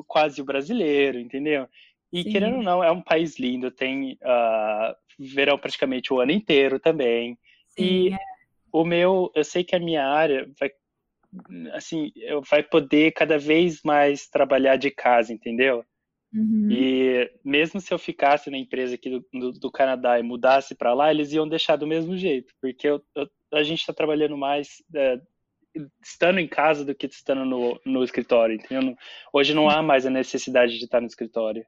quase o brasileiro, entendeu? E Sim. querendo ou não, é um país lindo, tem uh, verão praticamente o ano inteiro também. Sim, e é. o meu, eu sei que a minha área vai, assim, vai poder cada vez mais trabalhar de casa, entendeu? Uhum. E mesmo se eu ficasse na empresa aqui do, do, do Canadá e mudasse para lá, eles iam deixar do mesmo jeito, porque eu, eu, a gente está trabalhando mais uh, estando em casa do que estando no, no escritório, entendeu? Hoje não há mais a necessidade de estar no escritório.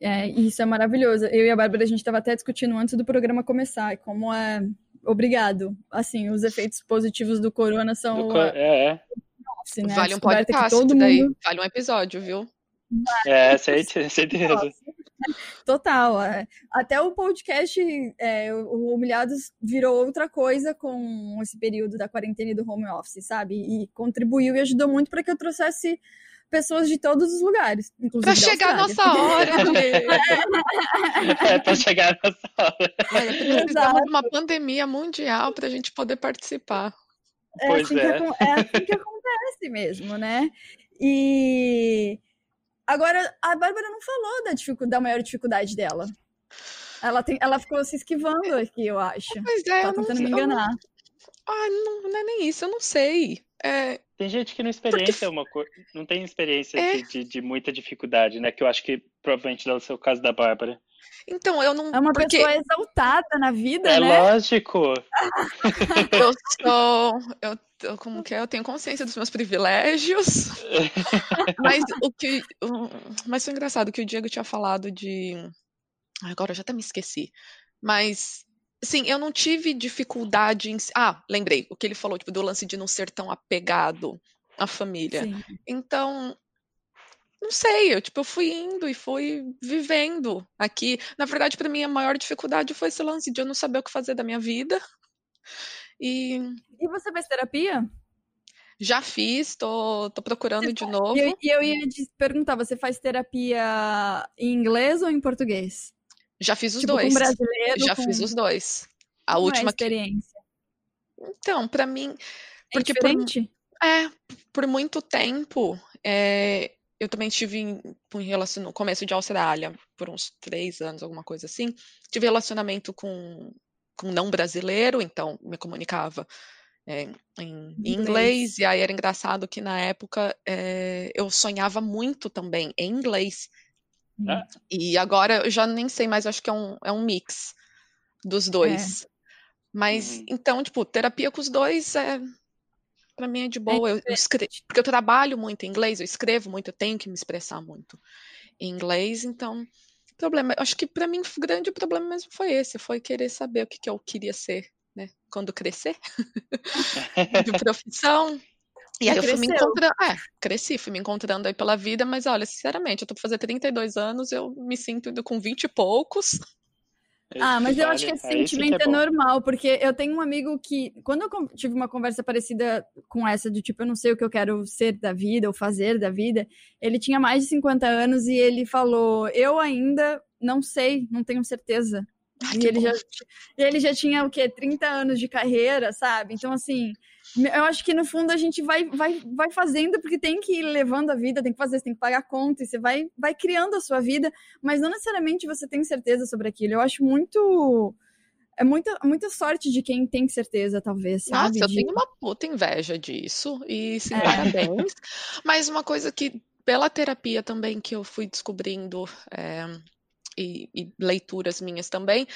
É, isso é maravilhoso. Eu e a Bárbara, a gente estava até discutindo antes do programa começar, como é. Obrigado. Assim, os efeitos positivos do corona são. Do, é, é. Nossa, né? Vale um podcast todo daí. Mundo... Vale um episódio, viu? É, certeza. Total. É. Até o podcast, é, o Humilhados virou outra coisa com esse período da quarentena e do home office, sabe? E contribuiu e ajudou muito para que eu trouxesse pessoas de todos os lugares, inclusive. Para chegar a nossa hora, É, para chegar a nossa hora. É, precisamos de uma pandemia mundial para a gente poder participar. É pois assim, é. Que, é assim que acontece mesmo, né? E Agora, a Bárbara não falou da, dificuldade, da maior dificuldade dela. Ela, tem, ela ficou se esquivando aqui, eu acho. Pois é, tá tentando me enganar. Ah, não, não é nem isso, eu não sei. É, Tem gente que não experiencia uma coisa, não tem experiência É. de, de- de muita dificuldade, né? Que eu acho que provavelmente dá o seu caso da Bárbara. então, eu não. É uma porque pessoa exaltada na vida, É né? lógico. eu sou. Eu- como que é? Eu tenho consciência dos meus privilégios. Mas o que. o- Mas foi engraçado que o Diego tinha falado de. Agora eu já até me esqueci. Mas. Sim, eu não tive dificuldade em. Ah, lembrei. O que ele falou, tipo, do lance de não ser tão apegado à família. Sim. Então, não sei, eu tipo, eu fui indo e fui vivendo aqui. Na verdade, para mim, a maior dificuldade foi esse lance de eu não saber o que fazer da minha vida. E E você fez terapia? já fiz, tô, tô procurando Você de fa- novo. E eu, eu ia te perguntar, você faz terapia em inglês ou em português? Já fiz os tipo, dois. com brasileiro, Já com... fiz os dois. A Como é última que. experiência? Então, para mim, É porque por, diferente? é, por muito tempo, é, eu também tive em- relacion- no começo de Austrália, por uns três anos, alguma coisa assim. Tive relacionamento com, com não brasileiro, então me comunicava é, em Inglês. inglês, e aí era engraçado que na época é, eu sonhava muito também em inglês. Ah. E agora eu já nem sei mais, acho que é um, é um mix dos dois. Mas, Uhum. então, tipo, terapia com os dois é. Pra mim é de boa. Eu, eu escre- Porque eu trabalho muito em inglês, eu escrevo muito, eu tenho que me expressar muito em inglês, então. Problema, acho que pra mim o grande problema mesmo foi esse, foi querer saber o que, que eu queria ser, né? Quando crescer, de profissão. E aí eu fui me encontrando, é, cresci, fui me encontrando aí pela vida, mas olha, sinceramente, eu tô pra fazer 32 anos, eu me sinto indo com 20 e poucos. Ah, mas eu Vale. acho que esse sim sentimento que é, bom. normal, porque eu tenho um amigo que, quando eu tive uma conversa parecida com essa, do tipo, eu não sei o que eu quero ser da vida ou fazer da vida, ele tinha mais de 50 anos e ele falou: Eu ainda não sei, não tenho certeza. Ai, E ele bom. já, e ele já tinha o quê? 30 anos de carreira, sabe? Então, assim, eu acho que no fundo a gente vai, vai, vai fazendo porque tem que ir levando a vida, tem que fazer, você tem que pagar conta, e você vai, vai criando a sua vida, mas não necessariamente você tem certeza sobre aquilo. Eu acho muito. É muita, muita sorte de quem tem certeza, talvez, sabe? Nossa, eu De- tenho uma puta inveja disso. E sim, É. parabéns. Mas uma coisa que, pela terapia também, que eu fui descobrindo, é, e, e leituras minhas também,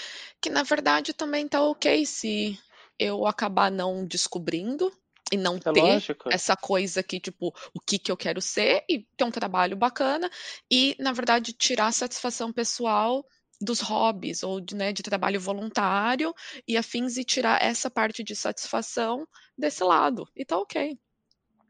que na verdade também tá ok se eu acabar não descobrindo e não É ter lógico. essa coisa que, tipo, o que que eu quero ser e ter um trabalho bacana e, na verdade, tirar a satisfação pessoal dos hobbies ou de, né, de trabalho voluntário e afins e tirar essa parte de satisfação desse lado. E tá ok.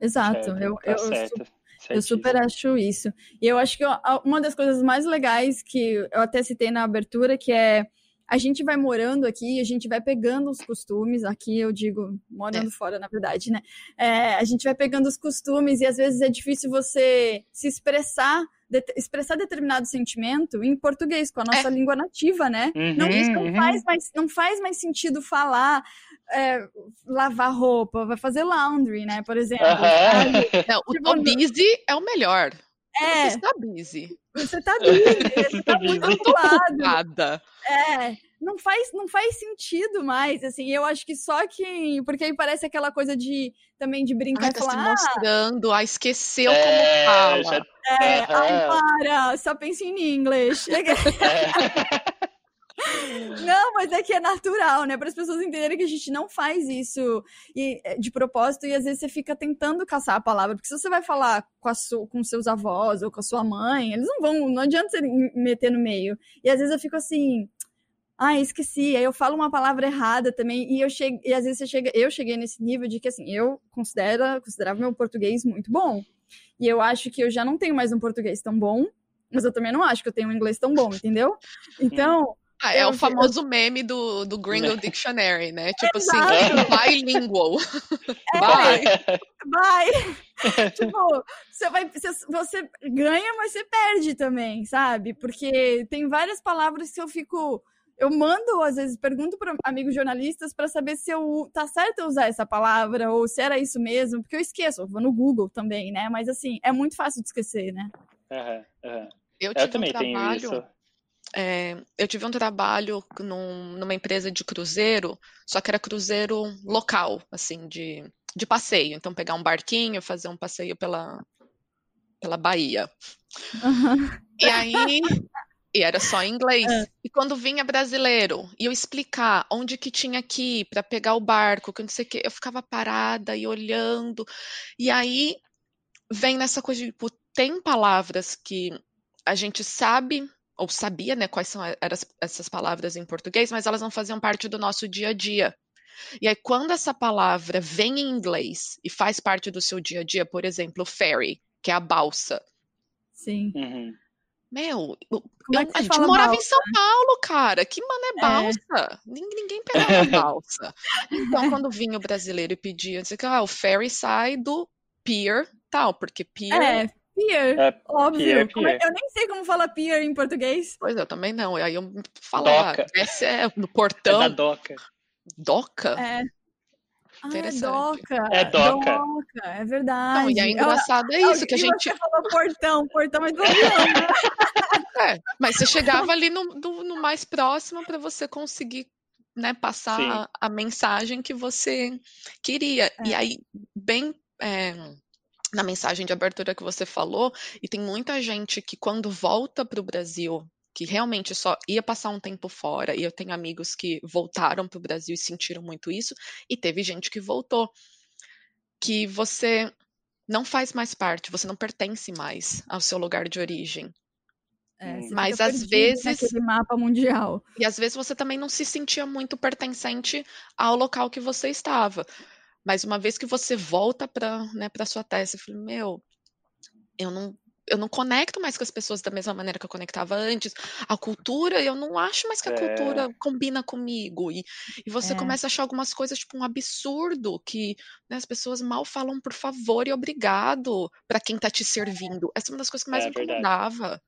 Exato. Certo, eu, tá eu, certo. Eu super acho isso. E eu acho que uma das coisas mais legais que eu até citei na abertura, que é a gente vai morando aqui, a gente vai pegando os costumes, aqui eu digo morando fora, na verdade, né? É, a gente vai pegando os costumes e às vezes é difícil você se expressar, de- expressar determinado sentimento em português, com a nossa língua nativa, né? Não, Uhum, não, uhum. faz mais, não faz mais sentido falar, é, lavar roupa, vai fazer laundry, né? Por exemplo. Sabe? Não, o Tipo, busy é o melhor. É, Você está busy. Você tá busy, você tá muito ocupado. Nada. É, não faz, não faz sentido mais, assim, eu acho que só que, porque aí parece aquela coisa de, também de brincar Ai, tá se falar, mostrando. Ah, esqueceu É, como fala. já- ah, é, ai, para, só pensa em inglês. É. Não, mas é que é natural, né? Para as pessoas entenderem que a gente não faz isso e- é, de propósito e às vezes você fica tentando caçar a palavra, porque se você vai falar com, a su- com seus avós ou com a sua mãe, eles não vão, não adianta você me- meter no meio. E às vezes eu fico assim, ah, esqueci, aí eu falo uma palavra errada também e eu chego, e às vezes você chega, eu cheguei nesse nível de que assim, eu considero, considerava meu português muito bom. E eu acho que eu já não tenho mais um português tão bom, mas eu também não acho que eu tenho um inglês tão bom, entendeu? Então, Ah, é Eu o vi- famoso meme do, do Gringo Dictionary, né? Tipo assim, Exato. bilingual. É, Vai. vai. tipo, você vai, você, você ganha, mas você perde também, sabe? Porque tem várias palavras que eu fico, eu mando às vezes pergunto para amigos jornalistas para saber se eu tá certo eu usar essa palavra ou se era isso mesmo, porque eu esqueço, eu vou no Google também, né? Mas assim, é muito fácil de esquecer, né? Aham, aham. Eu Eu também um tenho trabalho. isso. É, eu tive um trabalho num- numa empresa de cruzeiro, só que era cruzeiro local, assim, de de passeio. Então, pegar um barquinho, fazer um passeio pela, pela Bahia. Uhum. E aí, e era só em inglês. É. E quando vinha brasileiro, e eu explicar onde que tinha que ir para pegar o barco, que não sei o que, eu ficava parada e olhando. E aí vem nessa coisa de, tipo, tem palavras que a gente sabe ou sabia, né, quais são essas palavras em português, mas elas não faziam parte do nosso dia a dia. E aí, quando essa palavra vem em inglês e faz parte do seu dia a dia, por exemplo, ferry, que é a balsa. Sim. Uhum. Meu, Como eu, é a gente morava em balsa? São Paulo, cara. Que mano é É. balsa? Ninguém, ninguém pegava balsa. Então, quando vinha o brasileiro e pedia, dizia que ah, o ferry sai do pier, tal, porque pier. É, pier, É, óbvio. pier, é- pier. Eu nem sei como fala pier em português. Pois eu também não. E aí eu falava, Doca. essa é no É portão, da doca. doca. É. Ah, é Interessante. doca. É doca. Doca, é verdade. Não, e é Eu- engraçado é eu- isso, que a gente. Você falou portão, portão é do avião. É, mas você chegava ali no, no- no mais próximo para você conseguir né, passar a, a mensagem que você queria. E aí, bem é, na mensagem de abertura que você falou, e tem muita gente que quando volta para o Brasil, que realmente só ia passar um tempo fora, e eu tenho amigos que voltaram para o Brasil e sentiram muito isso, e teve gente que voltou, que você não faz mais parte, você não pertence mais ao seu lugar de origem. É, Mas às vezes- mapa mundial. E às vezes você também não se sentia muito pertencente ao local que você estava. Mas uma vez que você volta para né, para sua terra, você fala, meu, eu não, eu não conecto mais com as pessoas da mesma maneira que eu conectava antes. A cultura, eu não acho mais que a É. cultura combina comigo. E, e você É. começa a achar algumas coisas, tipo, um absurdo, que né, as pessoas mal falam por favor e obrigado para quem tá te servindo. Essa é uma das coisas que mais É me verdade. incomodava.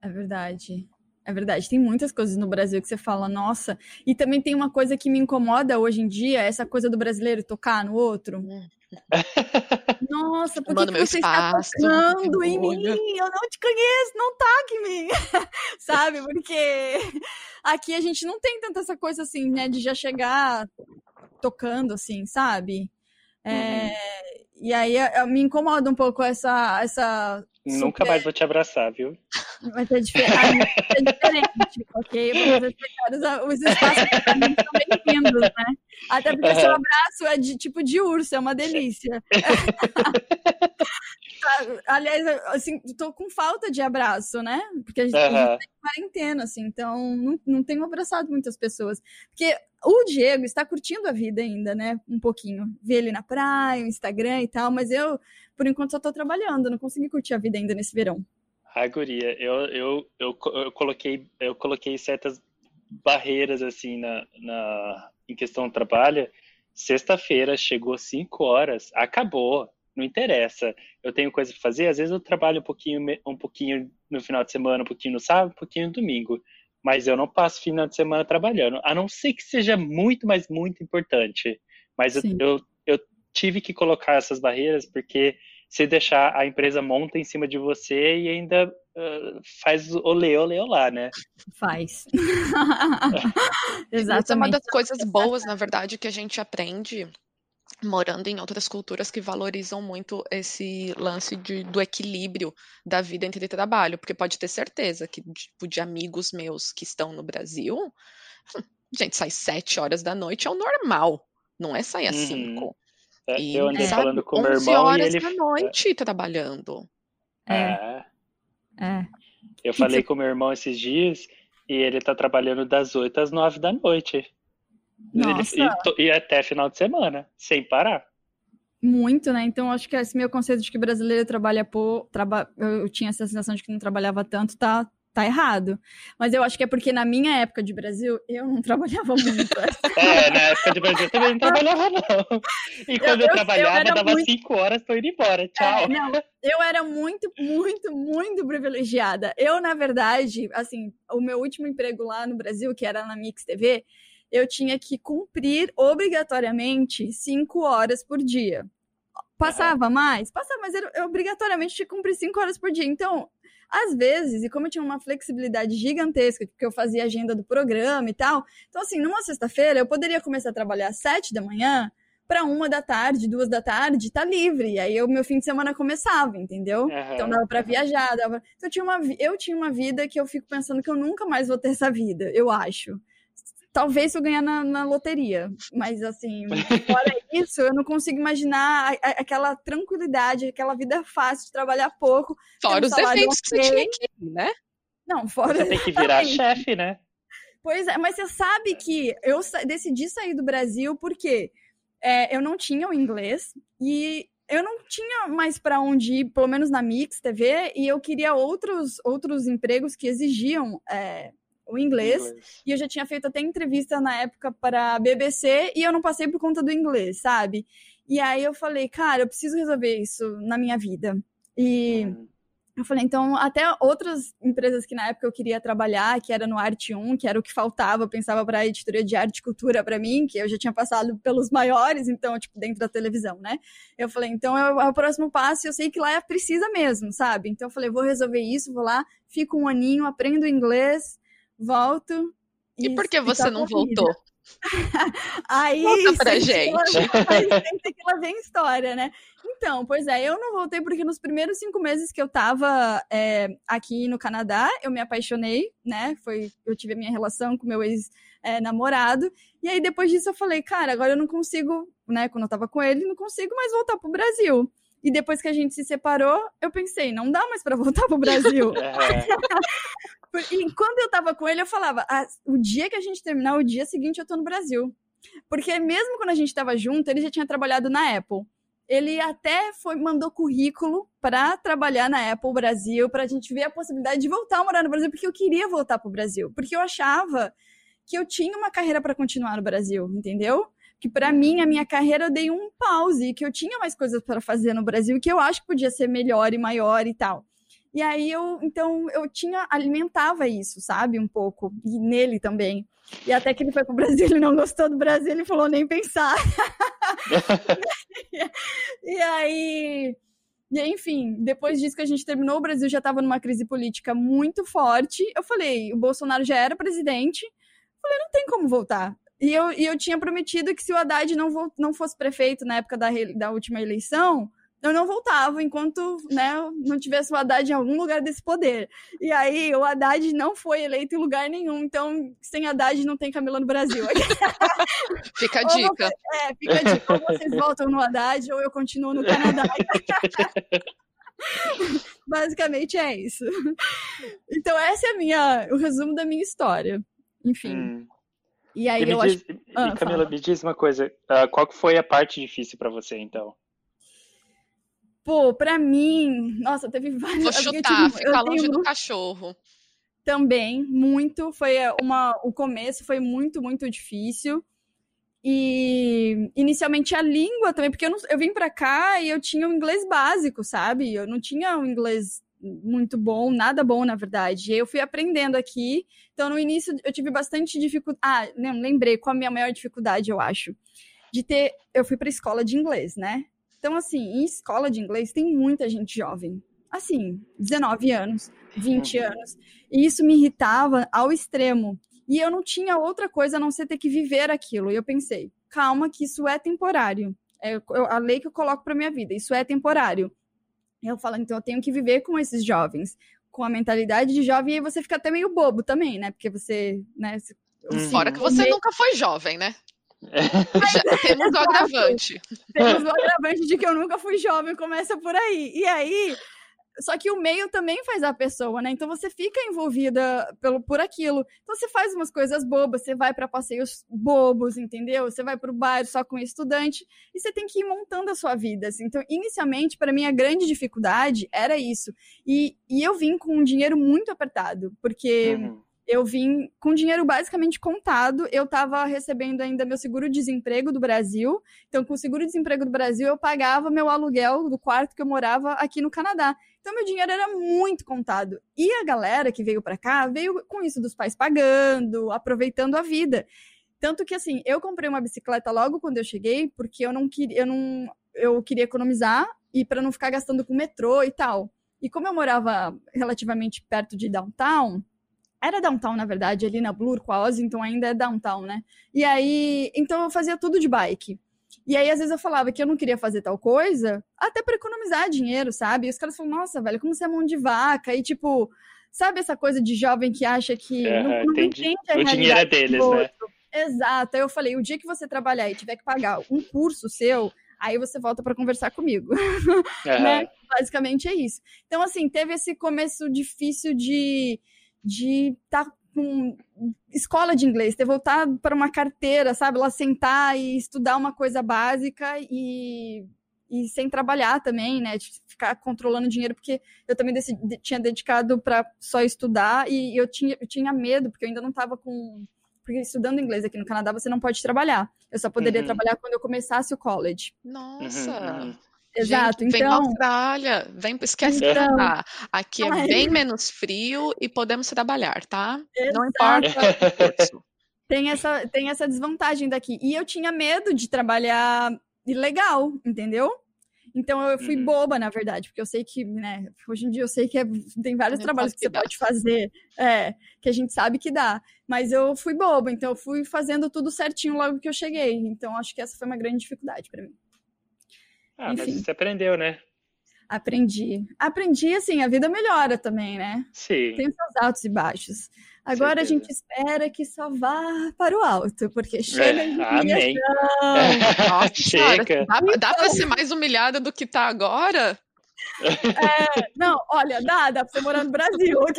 É verdade. É verdade. Tem muitas coisas no Brasil que você fala, nossa. E também tem uma coisa que me incomoda hoje em dia, essa coisa do brasileiro tocar no outro. Hum. Nossa, por que, que você está espaço, tocando que em mim? Eu não te conheço, não toque em mim. Sabe? Porque aqui a gente não tem tanta essa coisa assim, né? De já chegar tocando, assim, sabe? É, E aí eu- eu- me incomoda um pouco essa, essa Nunca super- mais vou te abraçar, viu? Vai ser difer- ah, vai ser diferente, ok? Vamos respeitar os, os espaços mim são bem-vindos, né? Até porque seu Aham. abraço é de tipo de urso, é uma delícia. Aliás, assim, tô com falta de abraço, né? Porque a gente, a gente tá em quarentena, assim, então não, não tenho abraçado muitas pessoas. Porque o Diego está curtindo a vida ainda, né? Um pouquinho. Vê ele na praia, o Instagram e tal, mas eu, por enquanto, só tô trabalhando, não consegui curtir a vida ainda nesse verão. Ai, guria, eu, eu, eu, eu coloquei, eu coloquei certas barreiras, assim, na, na, em questão do trabalho. Sexta-feira, chegou 5 horas, acabou, não interessa. Eu tenho coisa para fazer, às vezes eu trabalho um pouquinho, um pouquinho no final de semana, um pouquinho no sábado, um pouquinho no domingo. Mas eu não passo final de semana trabalhando, a não ser que seja muito, mas muito importante. Mas eu, eu tive que colocar essas barreiras porque se deixar a empresa monta em cima de você e ainda ah, faz olê, olê, olá, né? Faz. Isso é uma Exatamente. das coisas boas, na verdade, que a gente aprende morando em outras culturas que valorizam muito esse lance de, do equilíbrio da vida entre trabalho, porque pode ter certeza que, tipo, de amigos meus que estão no Brasil, gente, sai sete horas da noite é o normal, não é sair às Uhum. cinco. É, E, eu andei falando com meu 11 irmão e horas ele. da noite trabalhando. É, É, é. eu que falei você- com meu irmão esses dias e ele tá trabalhando das 8 às 9 da noite. Ele- Nossa. e, to- e até final de semana, sem parar. Muito, né? Então, acho que esse meu conceito de que brasileiro trabalha pouco, traba... eu tinha essa sensação de que não trabalhava tanto, tá, tá errado. Mas eu acho que é porque na minha época de Brasil, eu não trabalhava muito. É, na época de Brasil eu também não trabalhava, não. E quando eu, eu- eu trabalhava, era dava muito- 5 horas, tô indo embora. Tchau. É, não, eu era muito, muito, muito privilegiada. Eu, na verdade, assim, o meu último emprego lá no Brasil, que era na Mix TV, eu tinha que cumprir obrigatoriamente cinco horas por dia. Passava mais? Passava, mas eu, eu obrigatoriamente tinha que cumprir cinco horas por dia. Então, às vezes, e como eu tinha uma flexibilidade gigantesca, porque eu fazia agenda do programa e tal, então, assim, numa sexta-feira, eu poderia começar a trabalhar às sete da manhã, para uma da tarde, duas da tarde, tá livre. E aí o meu fim de semana começava, entendeu? Uhum. Então dava para viajar, dava. Então, eu tinha, uma, eu tinha uma vida que eu fico pensando que eu nunca mais vou ter essa vida, eu acho. Talvez se eu ganhar na, na loteria. Mas assim, fora isso, eu não consigo imaginar a, a, aquela tranquilidade, aquela vida fácil de trabalhar pouco. Fora um os eventos okay. que você tinha ir, né? Não, fora. Você tem que virar chefe, né? Pois é, mas você sabe que eu decidi sair do Brasil porque é, eu não tinha o inglês e eu não tinha mais para onde ir, pelo menos na Mix TV, e eu queria outros, outros empregos que exigiam é, o inglês, inglês, E eu já tinha feito até entrevista na época para a BBC e eu não passei por conta do inglês, sabe? E aí eu falei, cara, eu preciso resolver isso na minha vida. E. Hum eu falei, então, até outras empresas que na época eu queria trabalhar, que era no Arte 1, que era o que faltava, eu pensava para a editoria de arte e cultura para mim, que eu já tinha passado pelos maiores, então, tipo, dentro da televisão, né? Eu falei, então é o, próximo passo, e eu sei que lá é precisa mesmo, sabe? Então eu falei, vou resolver isso, vou lá, fico um aninho, aprendo inglês, volto. E, e por que você não voltou? Aí, Conta pra gente. Aí, que lá vem história, né? Então, pois é, eu não voltei porque nos primeiros cinco meses que eu tava é, aqui no Canadá, eu me apaixonei, né? Foi, eu tive a minha relação com meu ex-namorado. É, e aí, depois disso, eu falei, cara, agora eu não consigo, né? Quando eu tava com ele, não consigo mais voltar pro Brasil. E depois que a gente se separou, eu pensei, não dá mais para voltar pro Brasil. É. e quando eu tava com ele, eu falava, ah, o dia que a gente terminar, o dia seguinte eu tô no Brasil. Porque mesmo quando a gente tava junto, ele já tinha trabalhado na Apple ele até foi mandou currículo para trabalhar na Apple Brasil, para a gente ver a possibilidade de voltar a morar no Brasil, porque eu queria voltar para o Brasil, porque eu achava que eu tinha uma carreira para continuar no Brasil, entendeu? Que para mim a minha carreira eu dei um pause, que eu tinha mais coisas para fazer no Brasil, que eu acho que podia ser melhor e maior e tal. E aí eu, então, eu tinha, alimentava isso, sabe, um pouco, e nele também. E até que ele foi pro Brasil, ele não gostou do Brasil, ele falou nem pensar. e aí, e enfim, depois disso que a gente terminou, o Brasil já estava numa crise política muito forte. Eu falei, o Bolsonaro já era presidente. Eu falei, não tem como voltar. E eu, e eu tinha prometido que se o Haddad não, não fosse prefeito na época da, da última eleição, eu não voltava enquanto né, não tivesse o Haddad em algum lugar desse poder. E aí o Haddad não foi eleito em lugar nenhum, então sem Haddad não tem Camila no Brasil. Fica a dica. Você, é, fica a dica. Ou vocês voltam no Haddad ou eu continuo no Canadá. Basicamente é isso. Então essa é a minha, o resumo da minha história. Enfim. Hum. E aí e eu diz, acho. Ah, Camila, fala. me diz uma coisa. Uh, qual que foi a parte difícil para você, então? Pô, pra mim, nossa, teve vários. Vou chutar, tive, ficar longe do cachorro. Também, muito. Foi uma. O começo foi muito, muito difícil. E inicialmente a língua também, porque eu, não, eu vim para cá e eu tinha o um inglês básico, sabe? Eu não tinha um inglês muito bom, nada bom, na verdade. Eu fui aprendendo aqui. Então, no início, eu tive bastante dificuldade. Ah, não, lembrei qual a minha maior dificuldade, eu acho. De ter. Eu fui para escola de inglês, né? Então, assim, em escola de inglês tem muita gente jovem. Assim, 19 anos, 20 uhum. anos. E isso me irritava ao extremo. E eu não tinha outra coisa a não ser ter que viver aquilo. E eu pensei, calma, que isso é temporário. É a lei que eu coloco para minha vida, isso é temporário. Eu falo, então eu tenho que viver com esses jovens, com a mentalidade de jovem, e aí você fica até meio bobo também, né? Porque você, né? Hum. Fora que você nunca foi jovem, né? Já temos o agravante. Temos o agravante de que eu nunca fui jovem, começa por aí. E aí, só que o meio também faz a pessoa, né? Então você fica envolvida pelo, por aquilo. Então você faz umas coisas bobas, você vai para passeios bobos, entendeu? Você vai para o bairro só com estudante e você tem que ir montando a sua vida. Assim. Então, inicialmente, para mim, a grande dificuldade era isso. E, e eu vim com um dinheiro muito apertado, porque. Uhum eu vim com dinheiro basicamente contado. Eu estava recebendo ainda meu seguro-desemprego do Brasil. Então, com o seguro-desemprego do Brasil, eu pagava meu aluguel do quarto que eu morava aqui no Canadá. Então, meu dinheiro era muito contado. E a galera que veio para cá veio com isso dos pais pagando, aproveitando a vida. Tanto que, assim, eu comprei uma bicicleta logo quando eu cheguei, porque eu não queria, eu não, eu queria economizar e para não ficar gastando com metrô e tal. E como eu morava relativamente perto de downtown, era downtown, na verdade, ali na Blur com a Ozzy, então ainda é downtown, né? E aí, então eu fazia tudo de bike. E aí, às vezes, eu falava que eu não queria fazer tal coisa, até para economizar dinheiro, sabe? E os caras falam, nossa, velho, como você é mão de vaca? E, tipo, sabe essa coisa de jovem que acha que Aham, não, não entendi. entende a O dinheiro é deles, né? Exato. Aí eu falei, o dia que você trabalhar e tiver que pagar um curso seu, aí você volta para conversar comigo, Aham. né? Basicamente é isso. Então, assim, teve esse começo difícil de de estar com escola de inglês, ter voltado para uma carteira, sabe? Lá sentar e estudar uma coisa básica e, e sem trabalhar também, né? De ficar controlando dinheiro, porque eu também decidi- tinha dedicado para só estudar e eu tinha, eu tinha medo, porque eu ainda não estava com. Porque estudando inglês aqui no Canadá você não pode trabalhar. Eu só poderia Uhum. trabalhar quando eu começasse o college. Nossa. Uhum, uhum. Exato. Gente, vem pra então, Austrália, vem, esquece Então- Canadá. Aqui é Ai. bem menos frio e podemos trabalhar, tá? Não Exato. importa o curso. tem essa, tem essa desvantagem daqui. E eu tinha medo de trabalhar ilegal, entendeu? Então eu fui Uhum. boba, na verdade, porque eu sei que, né, hoje em dia eu sei que é- tem vários Não trabalhos sabe que você que dá. pode fazer, é, que a gente sabe que dá. Mas eu fui boba, então eu fui fazendo tudo certinho logo que eu cheguei. Então acho que essa foi uma grande dificuldade para mim. Ah, mas Enfim. você aprendeu, né? Aprendi. Aprendi, assim, a vida melhora também, né? Sim. Tem os seus altos e baixos. Agora a gente espera que só vá para o alto, porque chega É, de amém. humilhação. Nossa, Chega. dá, dá pra ser mais humilhada do que tá agora? Não, olha, dá, dá pra você morar no Brasil.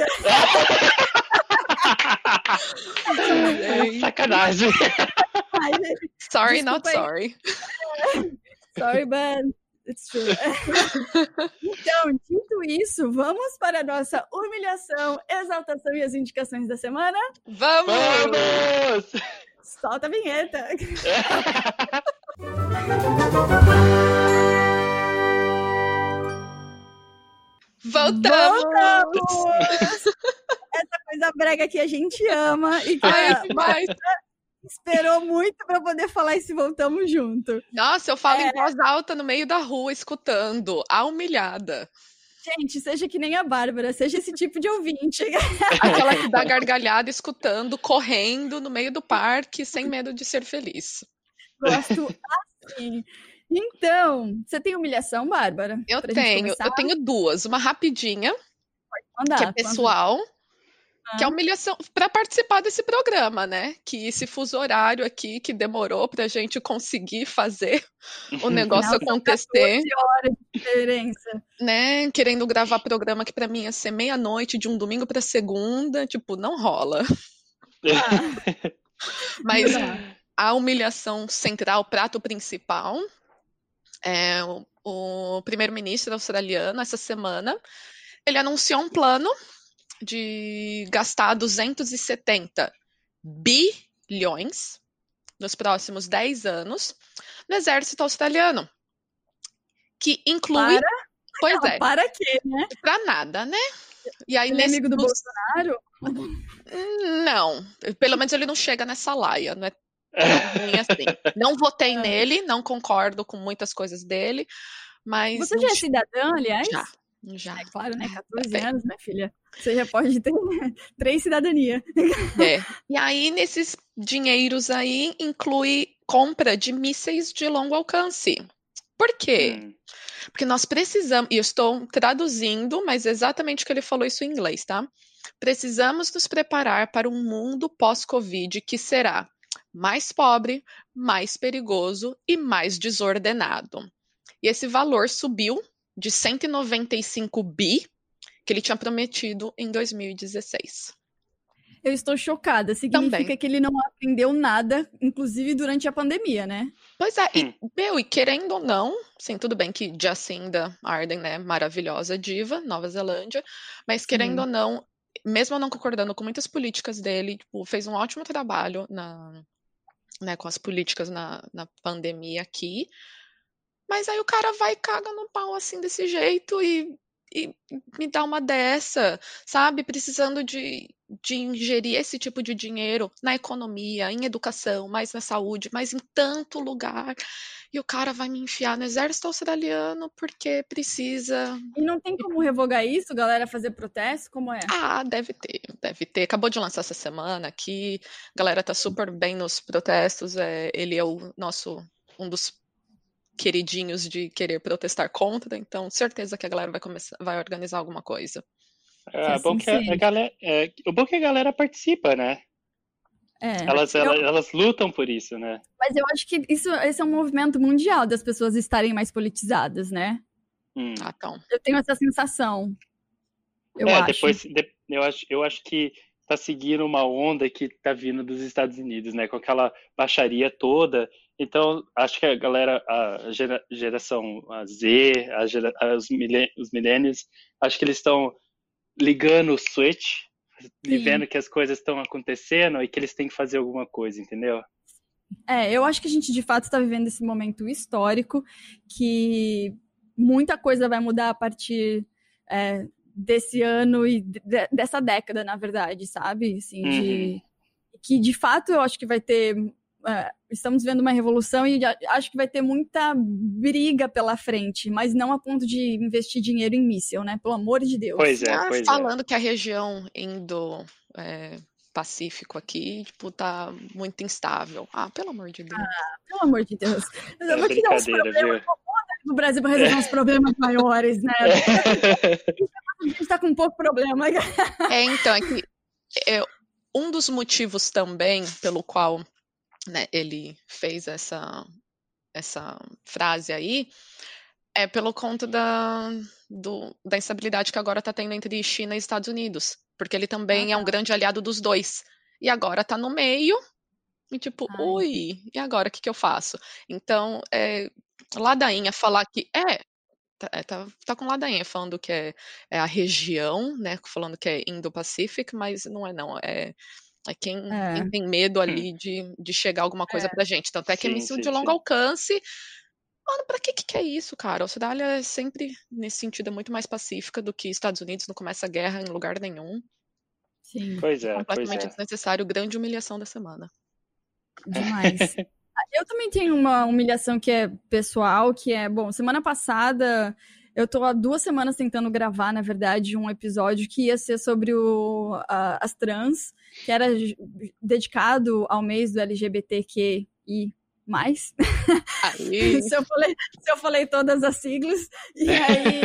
Gente, Sacanagem. Ai, gente, Sorry, not Desculpa sorry. Sorry, but it's true. Então, dito isso, vamos para a nossa humilhação, exaltação e as indicações da semana. Vamos! Vamos! Solta a vinheta. Voltamos! Voltamos! Essa coisa brega que a gente ama e que Ai, demais. Esperou muito para poder falar esse voltamos junto. Nossa, eu falo É. em voz alta no meio da rua, escutando. A humilhada. Gente, seja que nem a Bárbara, seja esse tipo de ouvinte. Aquela que dá gargalhada escutando, correndo no meio do parque, sem medo de ser feliz. Gosto assim. Então, você tem humilhação, Bárbara? Eu tenho, eu tenho duas. Uma rapidinha, que é pessoal, que é humilhação para participar desse programa, né? Que esse fuso horário aqui que demorou pra gente conseguir fazer o negócio acontecer, 14 horas de diferença. né? Querendo gravar programa que pra mim ia ser meia-noite de um domingo pra segunda, tipo, não rola. Ah, Mas não a humilhação central, o prato principal, é o, o primeiro-ministro australiano, essa semana, ele anunciou um plano de gastar 270 bilhões nos próximos 10 anos no exército australiano, que inclui, Para, pois é, para quê, né? pra nada, né? E aí Ele é nesse amigo do Bolsonaro? Não, pelo menos ele não chega nessa laia, não é ruim assim. Não votei Ah. nele, não concordo com muitas coisas dele, mas Você não já é cidadã, aliás? já, já. É claro, né? 14 Bem. anos, minha filha. Você já pode ter três cidadanias. É. E aí nesses dinheiros aí inclui compra de mísseis de longo alcance. Por quê? Hum, Porque nós precisamos, e eu estou traduzindo, mas exatamente o que ele falou isso em inglês, tá? Precisamos nos preparar para um mundo pós-Covid que será mais pobre, mais perigoso e mais desordenado. E esse valor subiu de 195 bi que ele tinha prometido em 2016. Eu estou chocada. Significa Também. que ele não aprendeu nada, inclusive durante a pandemia, né? Pois é, e, meu, e querendo ou não, sim, tudo bem que Jacinda Ardern, né, maravilhosa diva, Nova Zelândia, mas querendo Sim. ou não, mesmo não concordando com muitas políticas dele, tipo, fez um ótimo trabalho na, né, com as políticas na, na pandemia aqui, mas aí o cara vai e caga no pau assim desse jeito e, e me dá uma dessa, sabe? Precisando de, de ingerir esse tipo de dinheiro na economia, em educação, mais na saúde, mais em tanto lugar. E o cara vai me enfiar no exército australiano porque precisa. E não tem como revogar isso, galera, fazer protesto? Como é? Ah, deve ter, deve ter. Acabou de lançar essa semana aqui. A galera tá super bem nos protestos. É, ele é o nosso um dos queridinhos de querer protestar contra, então certeza que a galera vai começar, vai organizar alguma coisa. É, assim bom que a, galera, é, o bom é que a galera participa, né? É. Elas, Eu- elas, elas lutam por isso, né? Mas eu acho que isso, esse é um movimento mundial das pessoas estarem mais politizadas, né? Hum. Ah, então. Eu tenho essa sensação. Eu é, acho. depois de- eu acho, eu acho que tá seguindo uma onda que tá vindo dos Estados Unidos, né? Com aquela baixaria toda. Então, acho que a galera, a gera- geração Z, a gera, os, millen- os millennials, acho que eles estão ligando o switch e Sim. vendo que as coisas estão acontecendo e que eles têm que fazer alguma coisa, entendeu? É, eu acho que a gente de fato está vivendo esse momento histórico que muita coisa vai mudar a partir é, desse ano e de- dessa década, na verdade, sabe? Assim, de, que de fato eu acho que vai ter. É, estamos vendo uma revolução e acho que vai ter muita briga pela frente, mas não a ponto de investir dinheiro em míssil, né? Pelo amor de Deus. Pois é, Ah, pois é. falando que a região indo é, Pacífico aqui, tipo, tá muito instável. Ah, pelo amor de Deus. Pelo amor de Deus. Eu É vou te dar uns problemas viu? no Brasil para resolver uns problemas maiores, né? A gente tá com pouco problema. É, então, é que é, um dos motivos também pelo qual né, ele fez essa, essa frase aí é pelo conta da, do- da instabilidade que agora está tendo entre China e Estados Unidos. Porque ele também é um grande aliado dos dois. E agora tá no meio. E tipo, Ai. ui, e agora o que, que eu faço? Então, é, ladainha falar que é. Tá, é, tá, tá com ladainha falando que é, é a região, né? Falando que é Indo-Pacific, mas não é não. É, é quem, É. quem tem medo ali de, de chegar alguma coisa pra gente. Tanto é que é Sim, míssil sim, de longo sim. alcance. Mano, pra que, que é isso, cara? A Austrália é sempre, nesse sentido, é muito mais pacífica do que Estados Unidos, não começa guerra em lugar nenhum. Sim, Pois é, pois Completamente é. desnecessário, grande humilhação da semana. demais. Eu também tenho uma humilhação que é pessoal, que é, bom, semana passada eu tô há duas semanas tentando gravar, na verdade, um episódio que ia ser sobre o, a- as trans, que era dedicado ao mês do LGBTQI+. Aí, se, eu falei, se eu falei todas as siglas. E aí.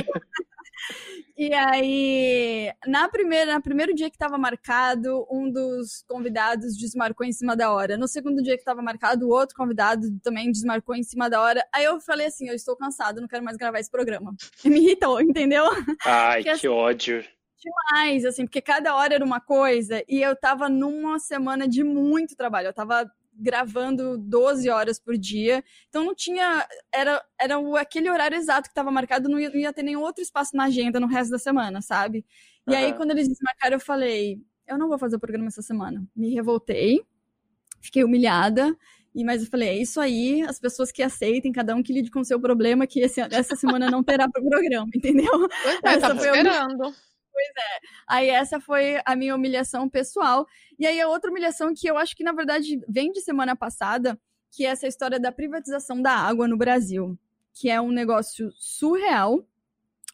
E aí, na primeira, no primeiro dia que estava marcado, um dos convidados desmarcou em cima da hora. No segundo dia que estava marcado, o outro convidado também desmarcou em cima da hora. Aí eu falei assim: eu estou cansado, não quero mais gravar esse programa. E me irritou, entendeu? Ai, Que que ódio. Mas, assim, porque cada hora era uma coisa e eu tava numa semana de muito trabalho. Eu tava gravando 12 horas por dia, então não tinha. Era, era o- aquele horário exato que estava marcado, não ia, não ia ter nenhum outro espaço na agenda no resto da semana, sabe? E aí, Aham. quando eles desmarcaram, eu falei: eu não vou fazer o programa essa semana. Me revoltei, fiquei humilhada. E, mas eu falei, é isso aí, as pessoas que aceitem, cada um que lide com o seu problema, que esse- essa semana não terá pro programa, entendeu? pois é, Essa tava foi a esperando. Aí essa foi a minha humilhação pessoal. E aí a outra humilhação que eu acho que na verdade vem de semana passada, que é essa história da privatização da água no Brasil, que é um negócio surreal,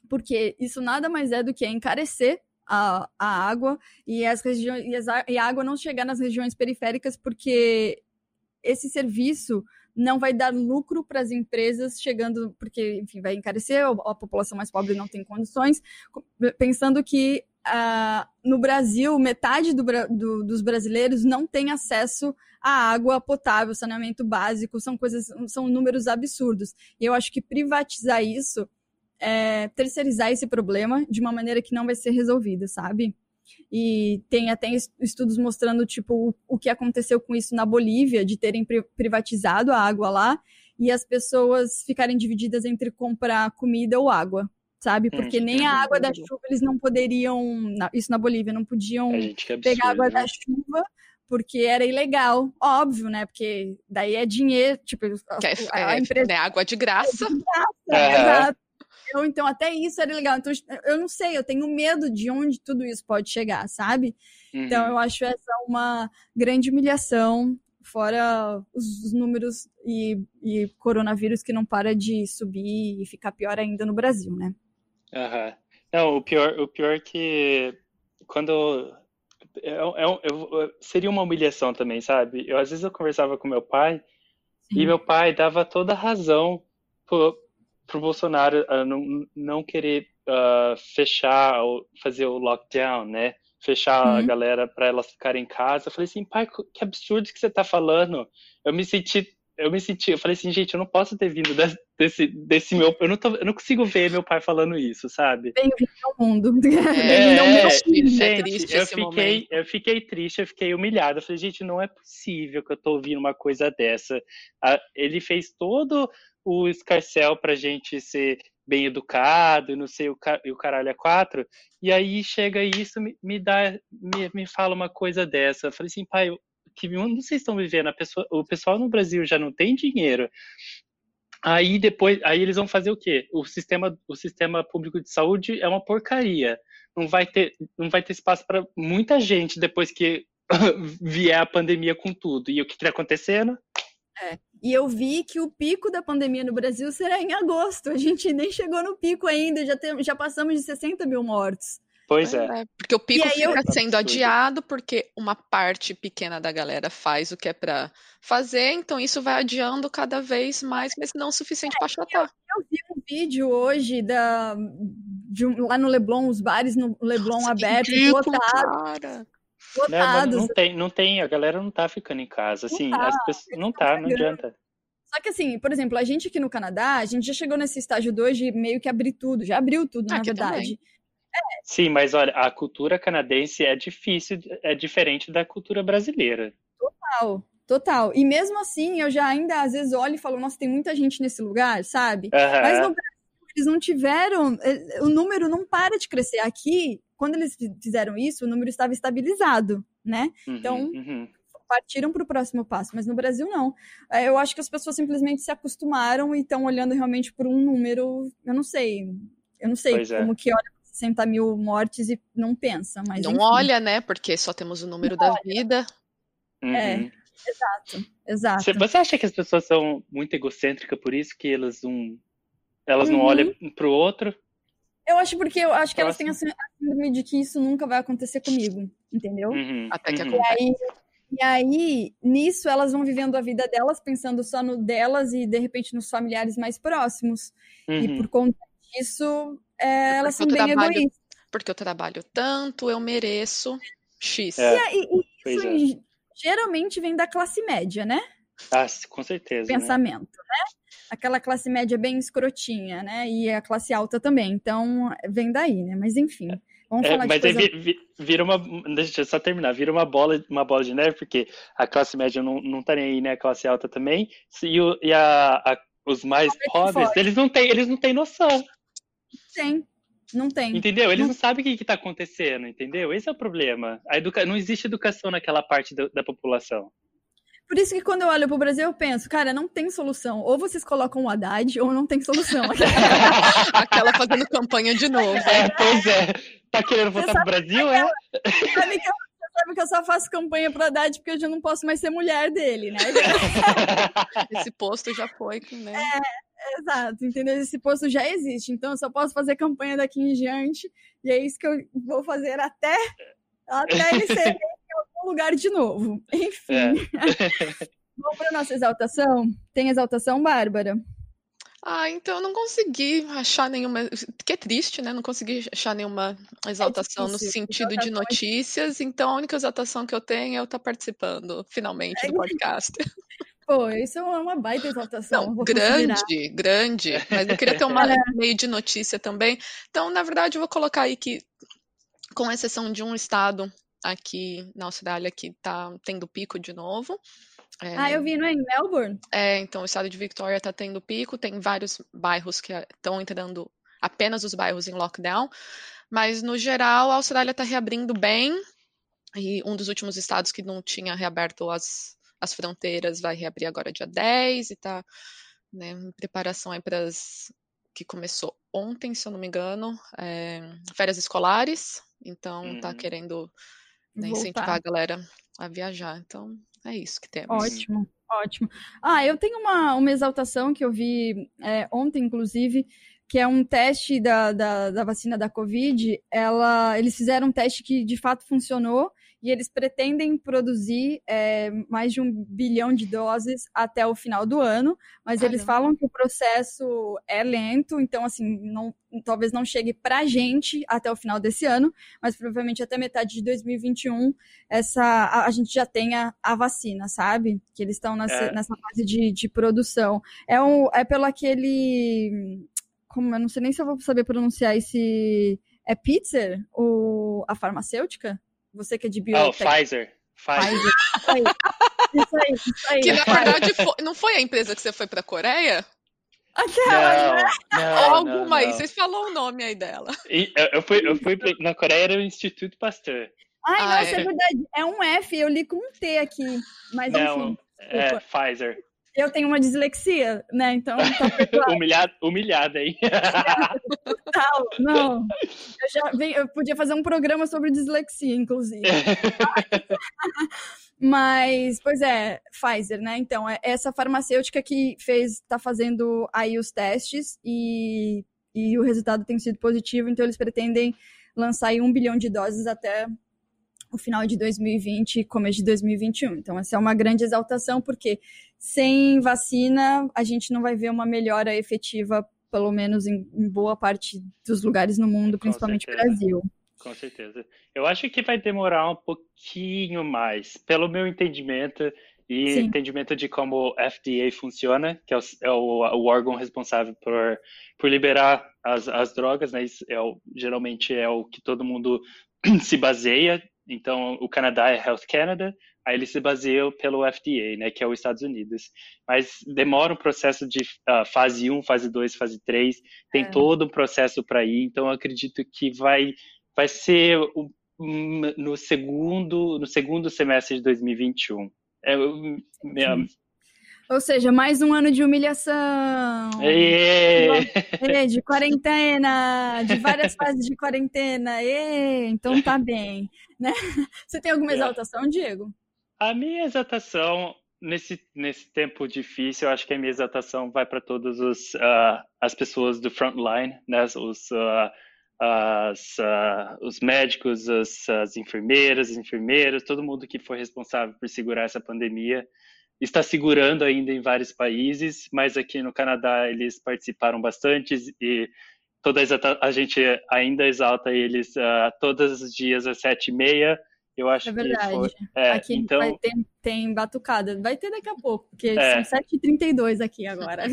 porque isso nada mais é do que encarecer a, a água e as regiões e, as e a água não chegar nas regiões periféricas porque esse serviço não vai dar lucro para as empresas chegando, porque, enfim, vai encarecer, a população mais pobre não tem condições, pensando que ah, no Brasil, metade do do- dos brasileiros não tem acesso à água potável, saneamento básico, são coisas, são números absurdos. E eu acho que privatizar isso é terceirizar esse problema de uma maneira que não vai ser resolvida, sabe? E tem até es- estudos mostrando, tipo, o, que aconteceu com isso na Bolívia, de terem pri- privatizado a água lá e as pessoas ficarem divididas entre comprar comida ou água, sabe? Porque nem a água da chuva eles não poderiam, isso na Bolívia, não podiam que absurdo. pegar água né? da chuva porque era ilegal, óbvio, né? Porque daí é dinheiro, tipo, a, Que é, a- a é, empresa né, água de graça. Aham. Exato. Eu, então, até isso era legal. Então, eu não sei, eu tenho medo de onde tudo isso pode chegar, sabe? Então, Uhum. eu acho essa uma grande humilhação, fora os, os números e, e coronavírus que não para de subir e ficar pior ainda no Brasil, né? Aham. Não, o pior, o pior que quando é, é eu- seria uma humilhação também, sabe? Eu às vezes eu conversava com meu pai e Sim. meu pai dava toda a razão pro, pro Bolsonaro uh, não, não querer uh, fechar, ou fazer o lockdown, né? Fechar uhum. a galera para elas ficarem em casa. Eu falei assim, pai, que absurdo que você tá falando. Eu me senti eu me senti, eu falei assim, gente, eu não posso ter vindo desse, desse meu, eu não, tô, eu não consigo ver meu pai falando isso, sabe? Bem-vindo ao mundo. É, é, gente, é triste eu fiquei, eu fiquei triste, eu fiquei humilhado, eu falei, gente, não é possível que eu tô ouvindo uma coisa dessa. Ele fez todo o escarcel pra gente ser bem educado e não sei o, e o caralho é quatro, e aí chega isso, me, me dá, me, me fala uma coisa dessa. Eu falei assim, pai, que mundo vocês estão vivendo? Pessoa, o pessoal no Brasil já não tem dinheiro. Aí depois, aí eles vão fazer o quê? O sistema, o sistema público de saúde é uma porcaria. Não vai ter, não vai ter espaço para muita gente depois que vier a pandemia com tudo. E o que está acontecendo? É. E eu vi que o pico da pandemia no Brasil será em agosto. A gente nem chegou no pico ainda, já, tem, já passamos de 60 mil mortos. Pois é. é. Porque o pico fica eu... sendo adiado porque uma parte pequena da galera faz o que é para fazer, então isso vai adiando cada vez mais, mas não o suficiente é, para achatar. Eu, eu, vi um vídeo hoje da, de um, lá no Leblon, os bares no Leblon Nossa, abertos, lotados. Não, não, tem, não tem, a galera não tá ficando em casa, assim, não tá, as pessoas, não tá, não adianta. Só que assim, por exemplo, a gente aqui no Canadá, a gente já chegou nesse estágio 2 de meio que abrir tudo, já abriu tudo, na verdade. Também. Sim, mas olha, a cultura canadense é difícil, é diferente da cultura brasileira. Total, total. E mesmo assim, eu já ainda às vezes olho e falo, nossa, tem muita gente nesse lugar, sabe? Uhum. Mas no Brasil, eles não tiveram, eh, o número não para de crescer. Aqui, quando eles fizeram isso, o número estava estabilizado, né? Uhum, então, uhum. partiram para o próximo passo, mas no Brasil não. Eh, eu acho que as pessoas simplesmente se acostumaram e estão olhando realmente por um número, eu não sei, eu não sei pois é. como é. que olha 60 mil mortes e não pensa. Mas, não enfim. olha, né? Porque só temos o número não da olha. vida. É, uhum. É, exato, exato. Você acha que as pessoas são muito egocêntricas, por isso que elas não, elas não uhum. olham para o outro? Eu acho porque eu acho que elas têm a síndrome de que isso nunca vai acontecer comigo, entendeu? Uhum, Até que uhum. acontece. E aí, e aí, nisso, elas vão vivendo a vida delas, pensando só no delas e, de repente, nos familiares mais próximos. E uhum. por conta disso, é, elas são bem trabalho, egoístas. Porque eu trabalho tanto, eu mereço X. É, e, e isso é. geralmente vem da classe média, né? Ah, com certeza. Né? Pensamento, né? né? Aquela classe média bem escrotinha, né? E a classe alta também. Então, vem daí, né? Mas enfim. Vamos é, falar mas de coisa... aí vira uma. Deixa eu só terminar. Vira uma bola, uma bola de neve, porque a classe média não, não tá nem aí, né? A classe alta também. E, o, e a, a os mais pobres, eles não têm, eles não têm noção. Tem. Não tem. Entendeu? Eles não, não sabem o que está acontecendo, entendeu? Esse é o problema. A educa... Não existe educação naquela parte do, da população. Por isso que quando eu olho para o Brasil, eu penso, cara, não tem solução. Ou vocês colocam o Haddad, ou não tem solução. Aquela fazendo campanha de novo. É, pois é. Tá querendo votar pro Brasil, é? Sabe que eu sabe que eu só faço campanha pro Haddad porque eu já não posso mais ser mulher dele, né? Esse posto já foi, né? É, exato, entendeu? Esse posto já existe, então eu só posso fazer campanha daqui em diante, e é isso que eu vou fazer até, até ele ser lugar de novo. Enfim. É. Vamos para nossa exaltação? Tem exaltação, Bárbara? Ah, então eu não consegui achar nenhuma. Que é triste, né? Não consegui achar nenhuma é exaltação é no sentido de notícias. Então a única exaltação que eu tenho é eu estar participando, finalmente, do podcast. Pô, isso é uma baita exaltação. Não, grande, grande. Mas eu queria ter uma é. meio de notícia também. Então, na verdade, eu vou colocar aí que, com exceção de um estado aqui na Austrália que está tendo pico de novo, é, ah, eu vi, não é? Em Melbourne? É, então o estado de Victoria está tendo pico, tem vários bairros que estão entrando, apenas os bairros em lockdown, mas no geral a Austrália está reabrindo bem, e um dos últimos estados que não tinha reaberto as, as fronteiras vai reabrir agora dia 10 e está né, em preparação aí para as que começou ontem, se eu não me engano, é, férias escolares, então está uhum. querendo né, incentivar a galera a viajar. Então, é isso que temos. Ótimo, ótimo. Ah, eu tenho uma, uma exaltação que eu vi é, ontem, inclusive, que é um teste da, da, da, vacina da Covid. Ela, eles fizeram um teste que de fato funcionou e eles pretendem produzir é, mais de um bilhão de doses até o final do ano, mas Caramba. eles falam que o processo é lento, então assim, não, talvez não chegue para a gente até o final desse ano, mas provavelmente até metade de 2021 essa, a, a gente já tenha a vacina, sabe? Que eles estão nessa, é. nessa fase de, de produção. É, um, é pelo aquele. Como, eu não sei nem se eu vou saber pronunciar esse. É Pfizer? O, a farmacêutica? Você que é de biotech. Oh, Pfizer. Pfizer. Isso aí. Isso aí, isso aí. Que na verdade foi, não foi a empresa que você foi para a Coreia? Aquela, não, né? Não, Alguma não, aí, vocês falaram o nome aí dela. E, eu, fui, eu fui na Coreia, era o Instituto Pasteur. Ai, ah, nossa, é. é. verdade. É um F, eu li com um T aqui. Mas não, enfim. É Pfizer. Eu tenho uma dislexia, né? Então. Tá humilhada, humilhada aí. Total, não. Eu já eu podia fazer um programa sobre dislexia, inclusive. Mas, pois é, Pfizer, né? Então, é essa farmacêutica que fez, tá fazendo aí os testes e, e o resultado tem sido positivo, então eles pretendem lançar aí um bilhão de doses até o final de 2020 e começo de 2021. Então, essa é uma grande exaltação, porque sem vacina a gente não vai ver uma melhora efetiva, pelo menos em, em boa parte dos lugares no mundo, principalmente no Brasil. Com certeza. Eu acho que vai demorar um pouquinho mais, pelo meu entendimento e Sim. entendimento de como o FDA funciona, que é o, é o, o órgão responsável por, por liberar as, as drogas, né? Isso é o, geralmente é o que todo mundo se baseia então, o Canadá é Health Canada, aí ele se baseia pelo FDA, né, que é os Estados Unidos. Mas demora um processo de uh, fase 1, fase 2, fase 3, tem é. todo um processo para ir, então eu acredito que vai, vai ser um, no, segundo, no segundo semestre de 2021. É, minha, ou seja, mais um ano de humilhação. É, de quarentena, de várias fases de quarentena. E, então tá bem. Né? Você tem alguma é. exaltação, Diego? A minha exaltação, nesse, nesse tempo difícil, eu acho que a minha exaltação vai para todas uh, as pessoas do frontline, né? os, uh, as, uh, os médicos, as, as enfermeiras, enfermeiros, todo mundo que foi responsável por segurar essa pandemia está segurando ainda em vários países, mas aqui no Canadá eles participaram bastante e toda a gente ainda exalta eles uh, todos os dias às sete e meia. Eu acho é verdade. que foi. É, aqui então... vai ter, tem batucada. Vai ter daqui a pouco, porque é. são 7h32 aqui agora.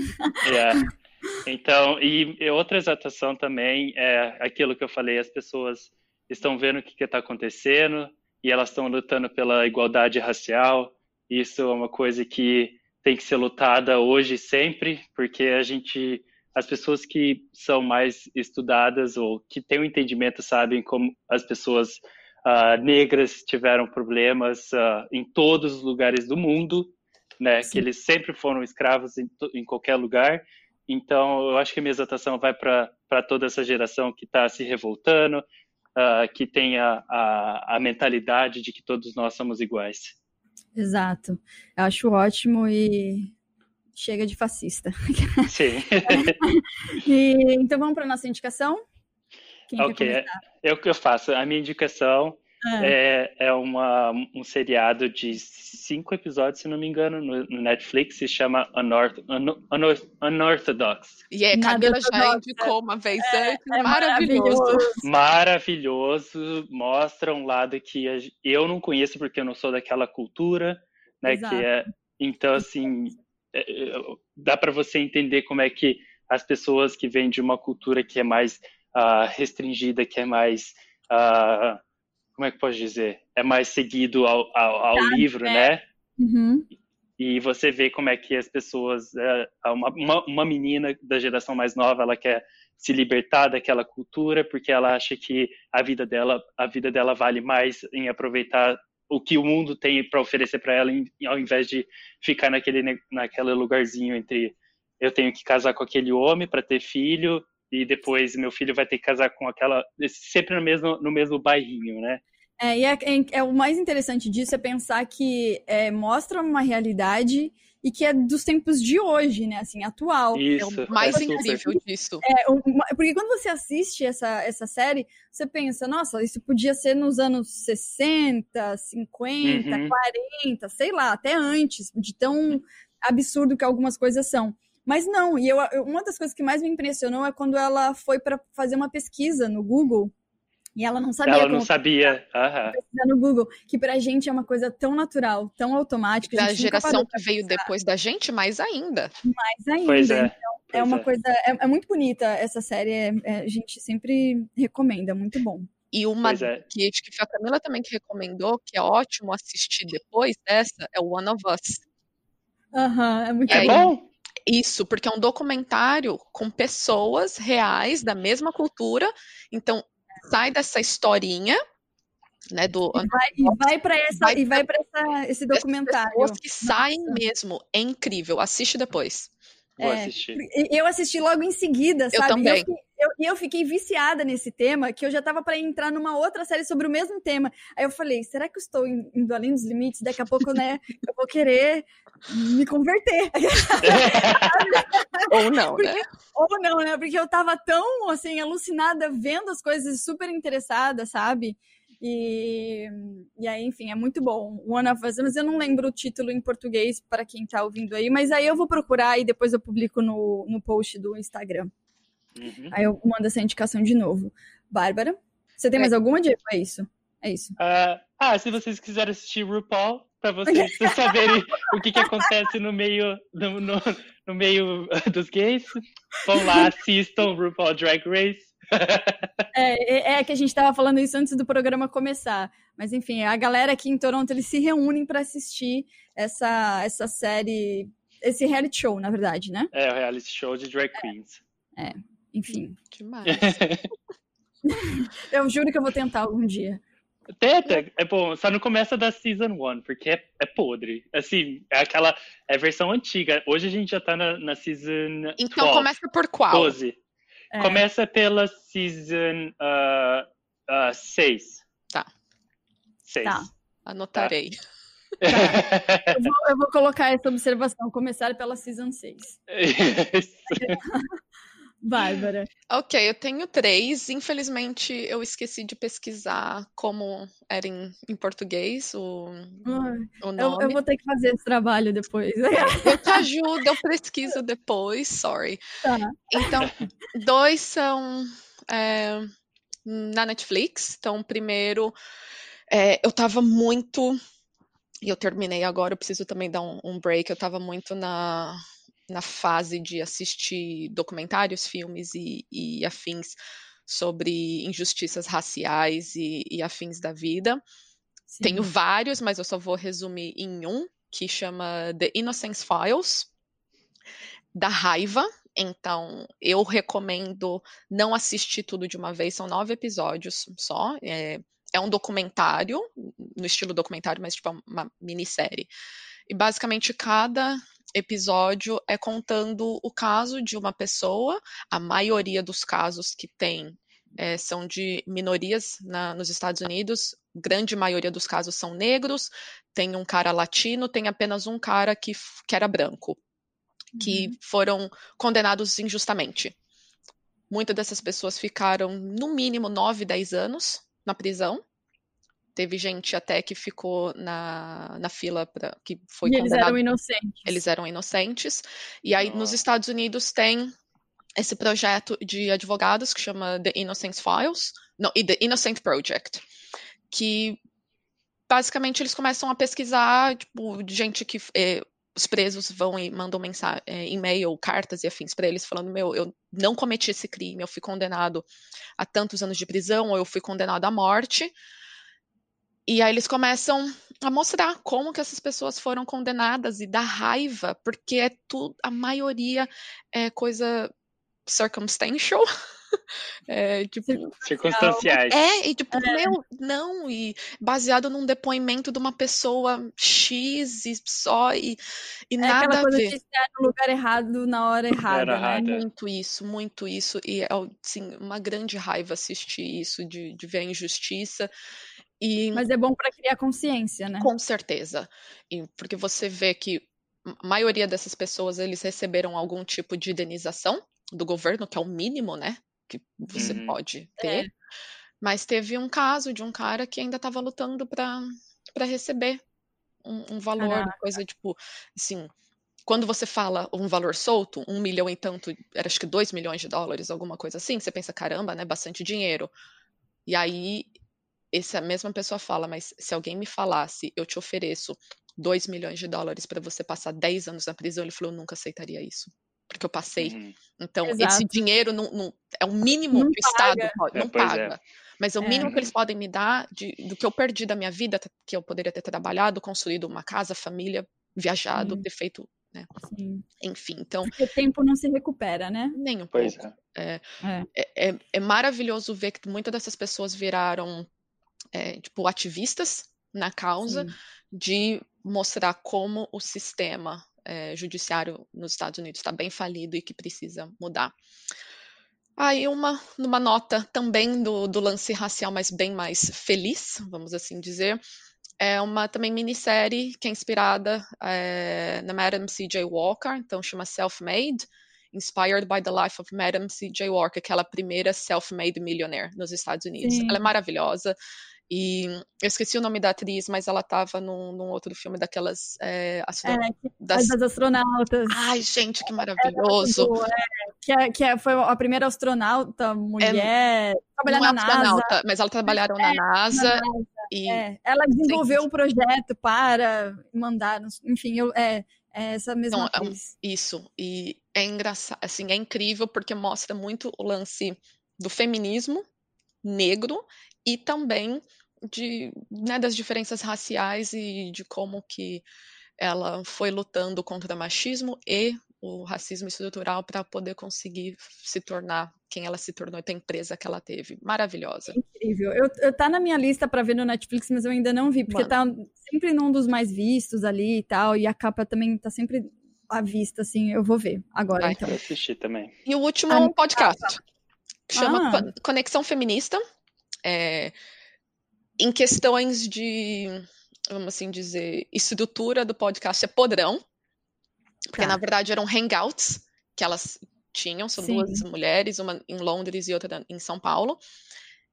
É. Então, e, e outra exaltação também é aquilo que eu falei, as pessoas estão vendo o que está acontecendo e elas estão lutando pela igualdade racial, isso é uma coisa que tem que ser lutada hoje sempre, porque a gente, as pessoas que são mais estudadas ou que têm o um entendimento sabem como as pessoas uh, negras tiveram problemas uh, em todos os lugares do mundo, né? Sim. Que eles sempre foram escravos em, em, qualquer lugar. Então, eu acho que a minha exaltação vai para toda essa geração que está se revoltando, uh, que tem a, a, a mentalidade de que todos nós somos iguais. Exato. Eu acho ótimo e chega de fascista. Sim. e, então vamos para nossa indicação? Quem ok, é, o que eu faço. A minha indicação é, é, é uma, um seriado de cinco episódios, se não me engano, no, no Netflix, se chama Unorth, Unor, Unorthodox. E é, Camila já indicou uma vez é, antes, é maravilhoso. Maravilhoso, mostra um lado que eu não conheço porque eu não sou daquela cultura, né, Exato. que é, então assim, é, é, dá para você entender como é que as pessoas que vêm de uma cultura que é mais uh, restringida, que é mais uh, como é que pode dizer? É mais seguido ao, ao, ao livro, é. né? Uhum. E você vê como é que as pessoas, é, uma, uma, uma menina da geração mais nova, ela quer se libertar daquela cultura porque ela acha que a vida dela, a vida dela vale mais em aproveitar o que o mundo tem para oferecer para ela, ao invés de ficar naquele, naquele lugarzinho entre eu tenho que casar com aquele homem para ter filho e depois meu filho vai ter que casar com aquela sempre no mesmo no mesmo bairrinho, né? É, e é, é, é o mais interessante disso é pensar que é, mostra uma realidade e que é dos tempos de hoje, né? Assim, atual. Isso. É o mais é incrível super. disso. É, porque quando você assiste essa, essa série, você pensa, nossa, isso podia ser nos anos 60, 50, Uhum. 40, sei lá, até antes, de tão absurdo que algumas coisas são. Mas não, e eu, eu- uma das coisas que mais me impressionou é quando ela foi para fazer uma pesquisa no Google, e ela não sabia Ela como não sabia. Aham. pesquisar no Google, que pra gente é uma coisa tão natural, tão automática. a Da geração que veio depois da gente, mais ainda. mais ainda. Pois é. É pois uma é. coisa, é, é muito bonita essa série, é- é- a gente sempre recomenda, muito bom. E uma é. que acho que foi a Camila também que recomendou, que é ótimo assistir depois dessa, é o One of Us. Aham, é muito É bom. bom? Isso, porque é um documentário com pessoas reais da mesma cultura. Então, sai dessa historinha, né, do E vai, vai para essa, Vai e vai para esse documentário. pessoas que saem Nossa. mesmo. É incrível. Assiste depois. Vou É. assistir. Eu assisti logo em seguida, Eu sabe? Também. fiquei- eu- E eu, fiquei viciada nesse tema, que eu já tava para entrar numa outra série sobre o mesmo tema. Aí eu falei, será que eu estou in- indo além dos limites? Daqui a pouco, né, eu vou querer me converter. Ou não, né? Ou não, né? Porque eu tava tão, assim, alucinada vendo as coisas super interessada, sabe? E, e aí, enfim, é muito bom. One of Us, mas eu não lembro o título em português para quem tá ouvindo aí, mas aí eu vou procurar e depois eu publico no, no post do Instagram. Uhum. Aí eu mando essa indicação de novo. Bárbara, você tem É. mais alguma, Diego? É isso. É isso. Ah, ah, se vocês quiserem assistir RuPaul, para vocês saberem o que, que acontece no meio, no, no, no meio dos gays, vão lá, assistam RuPaul Drag Race. É, é- é que a gente tava falando isso antes do programa começar. Mas enfim, a galera aqui em Toronto, eles se reúnem para assistir essa, essa série, esse reality show, na verdade, né? É o reality show de drag queens. Enfim, Demais. eu juro que eu vou tentar algum dia. Tenta, é bom, só não começa da Season 1, porque é, é podre. Assim, é aquela é a versão antiga. Hoje a gente já tá na, na Season Então 12, começa por qual? 12. É. Começa pela Season 6. Tá. 6. Tá. Anotarei. Eu vou, eu vou colocar essa observação, começar pela Season 6. Bárbara. Ok, eu tenho três. Infelizmente, eu esqueci de pesquisar como era em, em português o, Ai, o Eu, nome. eu vou ter que fazer esse trabalho depois. Eu te ajudo, eu pesquiso depois, sorry. Tá. Então, dois são é, na Netflix. Então, primeiro, é, eu tava muito. E eu terminei agora, eu preciso também dar um, um break. Eu tava muito na, na fase de assistir documentários, filmes e, e afins sobre injustiças raciais e, e afins da vida. Sim. Tenho vários, mas eu só vou resumir em um, que chama The Innocence Files, da raiva. Então, eu recomendo não assistir tudo de uma vez, são nove episódios só. É, é um documentário, no estilo documentário, mas tipo é uma minissérie. E basicamente cada episódio é contando o caso de uma pessoa. A maioria dos casos que tem é, são de minorias na, nos Estados Unidos. Grande maioria dos casos são negros. Tem um cara latino, tem apenas um cara que, que era branco, que Uhum. foram condenados injustamente. Muitas dessas pessoas ficaram no mínimo 9, 10 anos na prisão. Teve gente até que ficou na, na fila pra, que foi E eles condenado eram inocentes. eles eram inocentes. E aí, nos Nossa. Estados Unidos, tem esse projeto de advogados que chama The Innocence Files, não, e The Innocent Project, que basicamente eles começam a pesquisar, tipo, de gente que eh, os presos vão e mandam mensagem, e-mail, cartas e afins para eles falando, meu, eu não cometi esse crime, eu fui condenado a tantos anos de prisão, ou eu fui condenado à morte. E aí eles começam a mostrar como que essas pessoas foram condenadas e da raiva, porque é tudo, a maioria é coisa circumstantial. É, tipo, Circunstanciais. é, e tipo, meu, não, e baseado num depoimento de uma pessoa X e só, e, e É nada aquela a ver. de estar no lugar errado na hora errada, né? errada. Muito isso, muito isso. E é assim, uma grande raiva assistir isso, de, de ver a injustiça. E Mas é bom para criar consciência, né? com certeza. E porque você vê que a maioria dessas pessoas eles receberam algum tipo de indenização do governo, que é o mínimo, né? Que você Uhum. pode ter. É. Mas teve um caso de um cara que ainda estava lutando para para receber um, um valor, Caraca. coisa tipo, assim, quando você fala um valor solto, um milhão e tanto, era acho que dois milhões de dólares, alguma coisa assim, você pensa, caramba, né? Bastante dinheiro. E aí, essa mesma pessoa fala, mas se alguém me falasse, eu te ofereço 2 milhões de dólares para você passar 10 anos na prisão, ele falou, eu nunca aceitaria isso. Porque eu passei. Uhum. Então, esse Exato. dinheiro não, não- é o mínimo Não que o Estado paga. pode, É, não é. paga. Mas é o É. mínimo que eles podem me dar de- do que eu perdi da minha vida, que eu poderia ter trabalhado, construído uma casa, família, viajado, Sim. ter feito, Sim. enfim. Então, Porque tempo não se recupera, né? nem um Pois pouco. é. É. É, é- é maravilhoso ver que muitas dessas pessoas viraram, é, tipo, ativistas na causa Sim. de mostrar como o sistema é, judiciário nos Estados Unidos está bem falido e que precisa mudar. Aí uma, numa nota também do, do lance racial, mas bem mais feliz, vamos assim dizer, é uma também minissérie que é inspirada é, na Madam C.J. Walker, então chama Self-Made, Inspired by the Life of Madam C.J. Walker, aquela primeira self-made millionaire nos Estados Unidos. Sim. Ela é maravilhosa. E eu esqueci o nome da atriz, mas ela estava num, num outro filme daquelas é, astro- É, das... das astronautas. Ai, gente, que Muito maravilhoso! é, que, é- que é- foi a primeira astronauta mulher trabalhar é na NASA. mas elas trabalharam na NASA e É, ela desenvolveu um projeto para mandar, enfim, eu, é, é essa mesma é atriz. Isso, e é engraçado, assim, é incrível porque mostra muito o lance do feminismo negro e também de, né, das diferenças raciais e de como que ela foi lutando contra o machismo e o racismo estrutural para poder conseguir se tornar quem ela se tornou e ter a empresa que ela teve. Maravilhosa. Incrível. Eu, eu tá na minha lista para ver no Netflix, mas eu ainda não vi, porque tá sempre num dos mais vistos ali e tal, e a capa também tá sempre à vista, assim, eu vou ver agora, Vai. então. Eu assisti também. E o último Ah, é um podcast que chama Ah. Con- Conexão Feminista, é, em questões de, vamos assim dizer, estrutura do podcast é podrão, porque Tá. na verdade eram hangouts que elas tinham, são Sim. duas mulheres, uma em Londres e outra em São Paulo.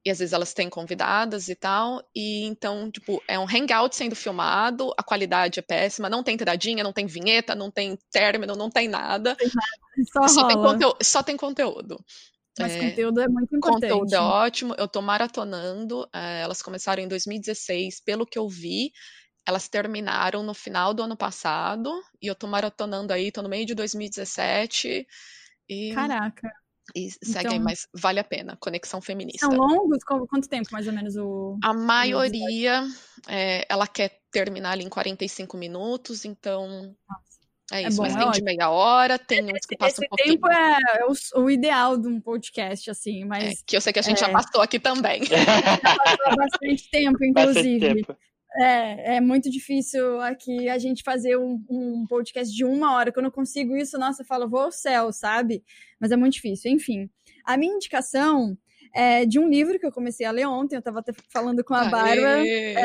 E às vezes elas têm convidadas e tal, e então, tipo, é um hangout sendo filmado, a qualidade é péssima, não tem tiradinha, não tem vinheta, não tem término, não tem nada. Só Só tem, conteúdo, só tem conteúdo. Mas É, conteúdo é muito importante. conteúdo é ótimo, eu tô maratonando. é, elas começaram em 2016, pelo que eu vi, elas terminaram no final do ano passado, e eu tô maratonando aí, tô no meio de 2017, e, Caraca. e segue aí, Então- mas vale a pena. Conexão Feminista. São longos? Qu- Quanto tempo, mais ou menos, o... A maioria, é, ela quer terminar ali em 45 minutos, então é É isso. bom, mas é tem de ótimo. meia hora, tem uns que passam um pouquinho. tempo é, é o, o ideal de um podcast, assim, é, mas que eu sei que a gente já é. passou aqui também. há bastante tempo, Bastante inclusive. tempo. É, é muito difícil aqui a gente fazer um, um podcast de uma hora. Quando eu consigo isso, nossa, eu falo, vou ao céu, sabe? Mas é muito difícil. Enfim, a minha indicação é de um livro que eu comecei a ler ontem, eu estava até falando com a Bárbara. Aê!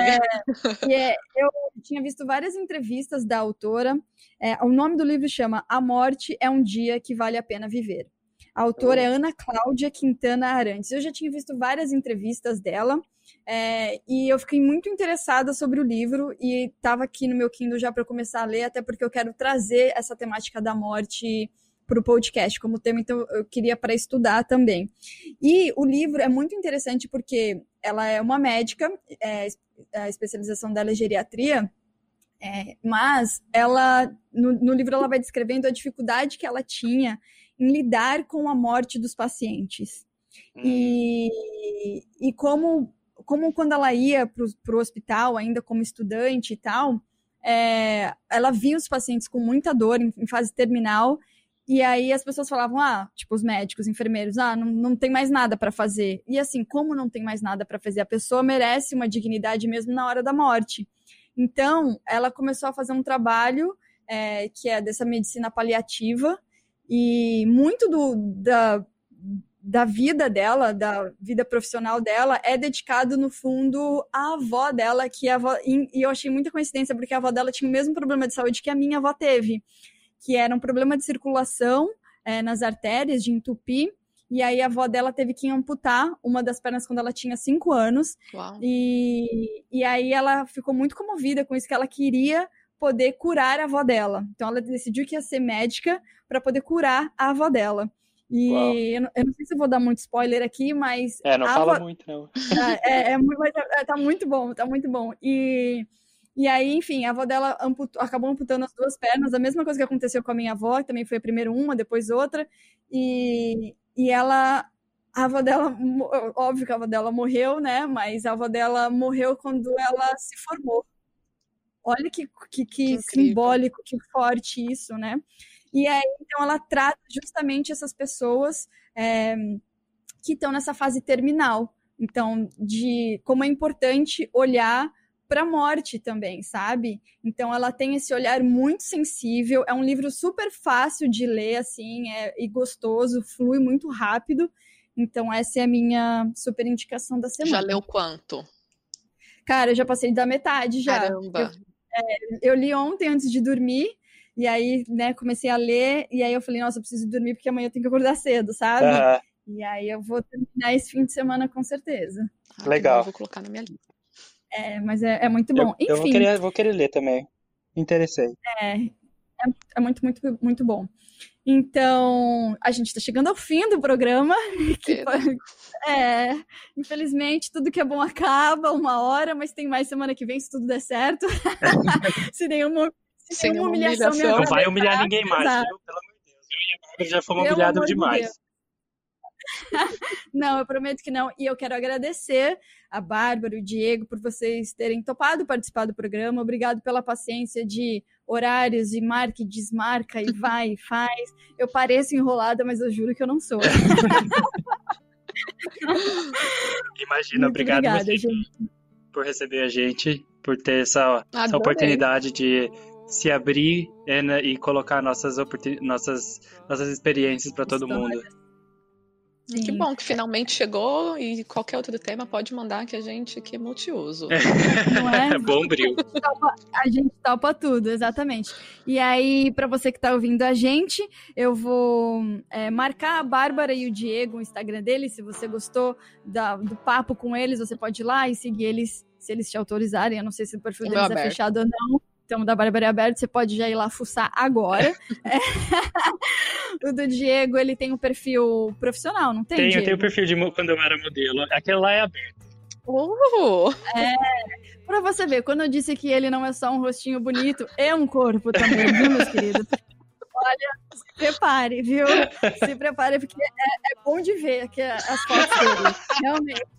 E é, eu tinha visto várias entrevistas da autora. É, o nome do livro chama A Morte é um Dia que Vale a Pena Viver. A autora é Ana Cláudia Quintana Arantes. Eu já tinha visto várias entrevistas dela é, e eu fiquei muito interessada sobre o livro e estava aqui no meu Kindle já para começar a ler, até porque eu quero trazer essa temática da morte para o podcast como tema, então eu queria para estudar também. E o livro é muito interessante porque ela é uma médica, é, a especialização dela é geriatria, é, mas ela no, no, livro ela vai descrevendo a dificuldade que ela tinha em lidar com a morte dos pacientes e, e como como quando ela ia para o hospital ainda como estudante e tal é, ela via os pacientes com muita dor em, em, fase terminal e aí as pessoas falavam ah tipo os médicos enfermeiros ah não, não tem mais nada para fazer. E assim como não tem mais nada para fazer a pessoa merece uma dignidade mesmo na hora da morte. Então, ela começou a fazer um trabalho é, que é dessa medicina paliativa, e muito do, da, da vida dela, da vida profissional dela, é dedicado, no fundo, à avó dela, que avó, e eu achei muita coincidência, porque a avó dela tinha o mesmo problema de saúde que a minha avó teve, que era um problema de circulação é, nas artérias, de entupir, e aí a avó dela teve que amputar uma das pernas quando ela tinha cinco anos. Uau. E, e aí ela ficou muito comovida com isso, que ela queria poder curar a avó dela. Então ela decidiu que ia ser médica para poder curar a avó dela. E eu não, eu não, sei se eu vou dar muito spoiler aqui, mas. É, não fala avó... muito, não. É, é, é, tá muito bom, tá muito bom. E, e aí, enfim, a avó dela amputou, acabou amputando as duas pernas, a mesma coisa que aconteceu com a minha avó, que também foi primeiro uma, depois outra. E, e ela. A avó dela, óbvio que a avó dela morreu, né? Mas a avó dela morreu quando ela se formou. Olha que, que, que simbólico, que forte isso, né? E aí, então, ela trata justamente essas pessoas é, que estão nessa fase terminal. Então, de como é importante olhar para a morte também, sabe? Então ela tem esse olhar muito sensível, é um livro super fácil de ler assim, é, e gostoso, flui muito rápido. Então essa é a minha super indicação da semana. Já leu quanto? Cara, eu já passei da metade já. Caramba. Eu, é, eu li ontem antes de dormir. E aí, né, comecei a ler, e aí eu falei, nossa, eu preciso dormir porque amanhã eu tenho que acordar cedo, sabe? Uhum. E aí eu vou terminar esse fim de semana com certeza. Ah, Legal. vou colocar na minha lista. É, mas é, é muito bom. Eu, Enfim. Eu vou querer, vou querer ler também. Interessei. É, é, é, muito, muito, muito bom. Então, a gente está chegando ao fim do programa. Que, é, infelizmente, tudo que é bom acaba uma hora, mas tem mais semana que vem, se tudo der certo. se nenhuma, se Sem nenhuma humilhação, humilhação. Não vai humilhar ninguém mais, exato. viu? Pelo amor de Deus. Eu e a Bárbara já fomos humilhados demais. Deus. Não, eu prometo que não. E eu quero agradecer a Bárbara e o Diego por vocês terem topado participar do programa. Obrigado pela paciência de horários e marca e desmarca e vai e faz. Eu pareço enrolada, mas eu juro que eu não sou. Imagina, Muito obrigado obrigada, você gente. por receber a gente, por ter essa, essa oportunidade de se abrir né, e colocar nossas, nossas, nossas experiências para todo mundo. Que Sim. bom que finalmente chegou e qualquer outro tema pode mandar que a gente aqui é multiuso. Não é? Bom brilho. A gente topa tudo, exatamente. E aí, para você que tá ouvindo a gente, eu vou é, marcar a Bárbara e o Diego, o Instagram deles. Se você gostou da- do papo com eles, você pode ir lá e seguir eles, se eles te autorizarem. Eu não sei se o perfil deles é fechado ou não. Então, da Bárbara é aberto, você pode já ir lá fuçar agora. É. o do Diego, ele tem um perfil profissional, não tem, Tenho, Diego? tenho o perfil de quando eu era modelo. Aquele lá é aberto. Uh! Pra você ver, quando eu disse que ele não é só um rostinho bonito, é um corpo também, viu, meus queridos? Olha, se prepare, viu? Se prepare, porque é, é bom de ver que as fotos dele. Realmente.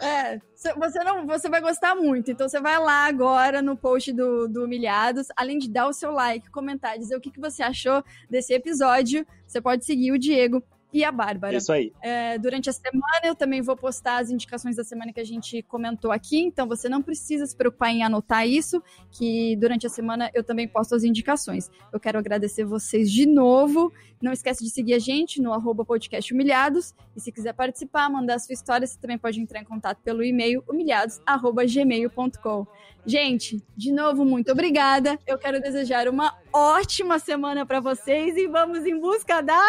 É, cê- você, não, você vai gostar muito. Então você vai lá agora no post do, do Humilhados, além de dar o seu like, comentar, dizer o que, que você achou desse episódio, você pode seguir o Diego e a Bárbara. Isso aí. É, durante a semana eu também vou postar as indicações da semana que a gente comentou aqui, então você não precisa se preocupar em anotar isso, que durante a semana eu também posto as indicações. Eu quero agradecer vocês de novo. Não esquece de seguir a gente no arroba podcast humilhados. E se quiser participar, mandar a sua história, você também pode entrar em contato pelo e-mail humilhados.gmail.com. Gente, de novo, muito obrigada. Eu quero desejar uma ótima semana para vocês e vamos em busca da.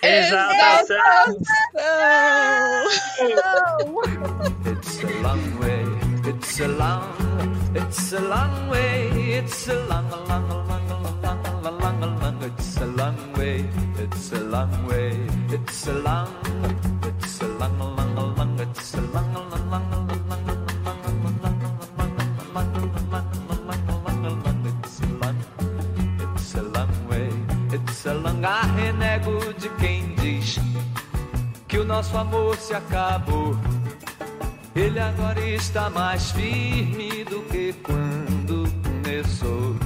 Exaltação! It's a long way, it's a long, it's a long way, it's a long, a long, a long, a long, a long, a long, a long, it's a long way, it's a long way, it's a long, it's a long, a long, a long, it's a long, a renego de quem diz que o nosso amor se acabou. Ele agora está mais firme do que quando começou.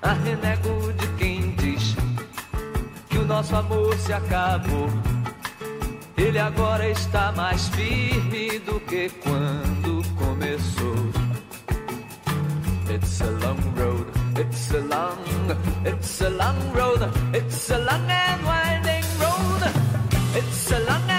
A renego de quem diz que o nosso amor se acabou. Ele agora está mais firme do que quando começou. It's a long road, it's a long, it's a long road, it's a long and winding road. It's a long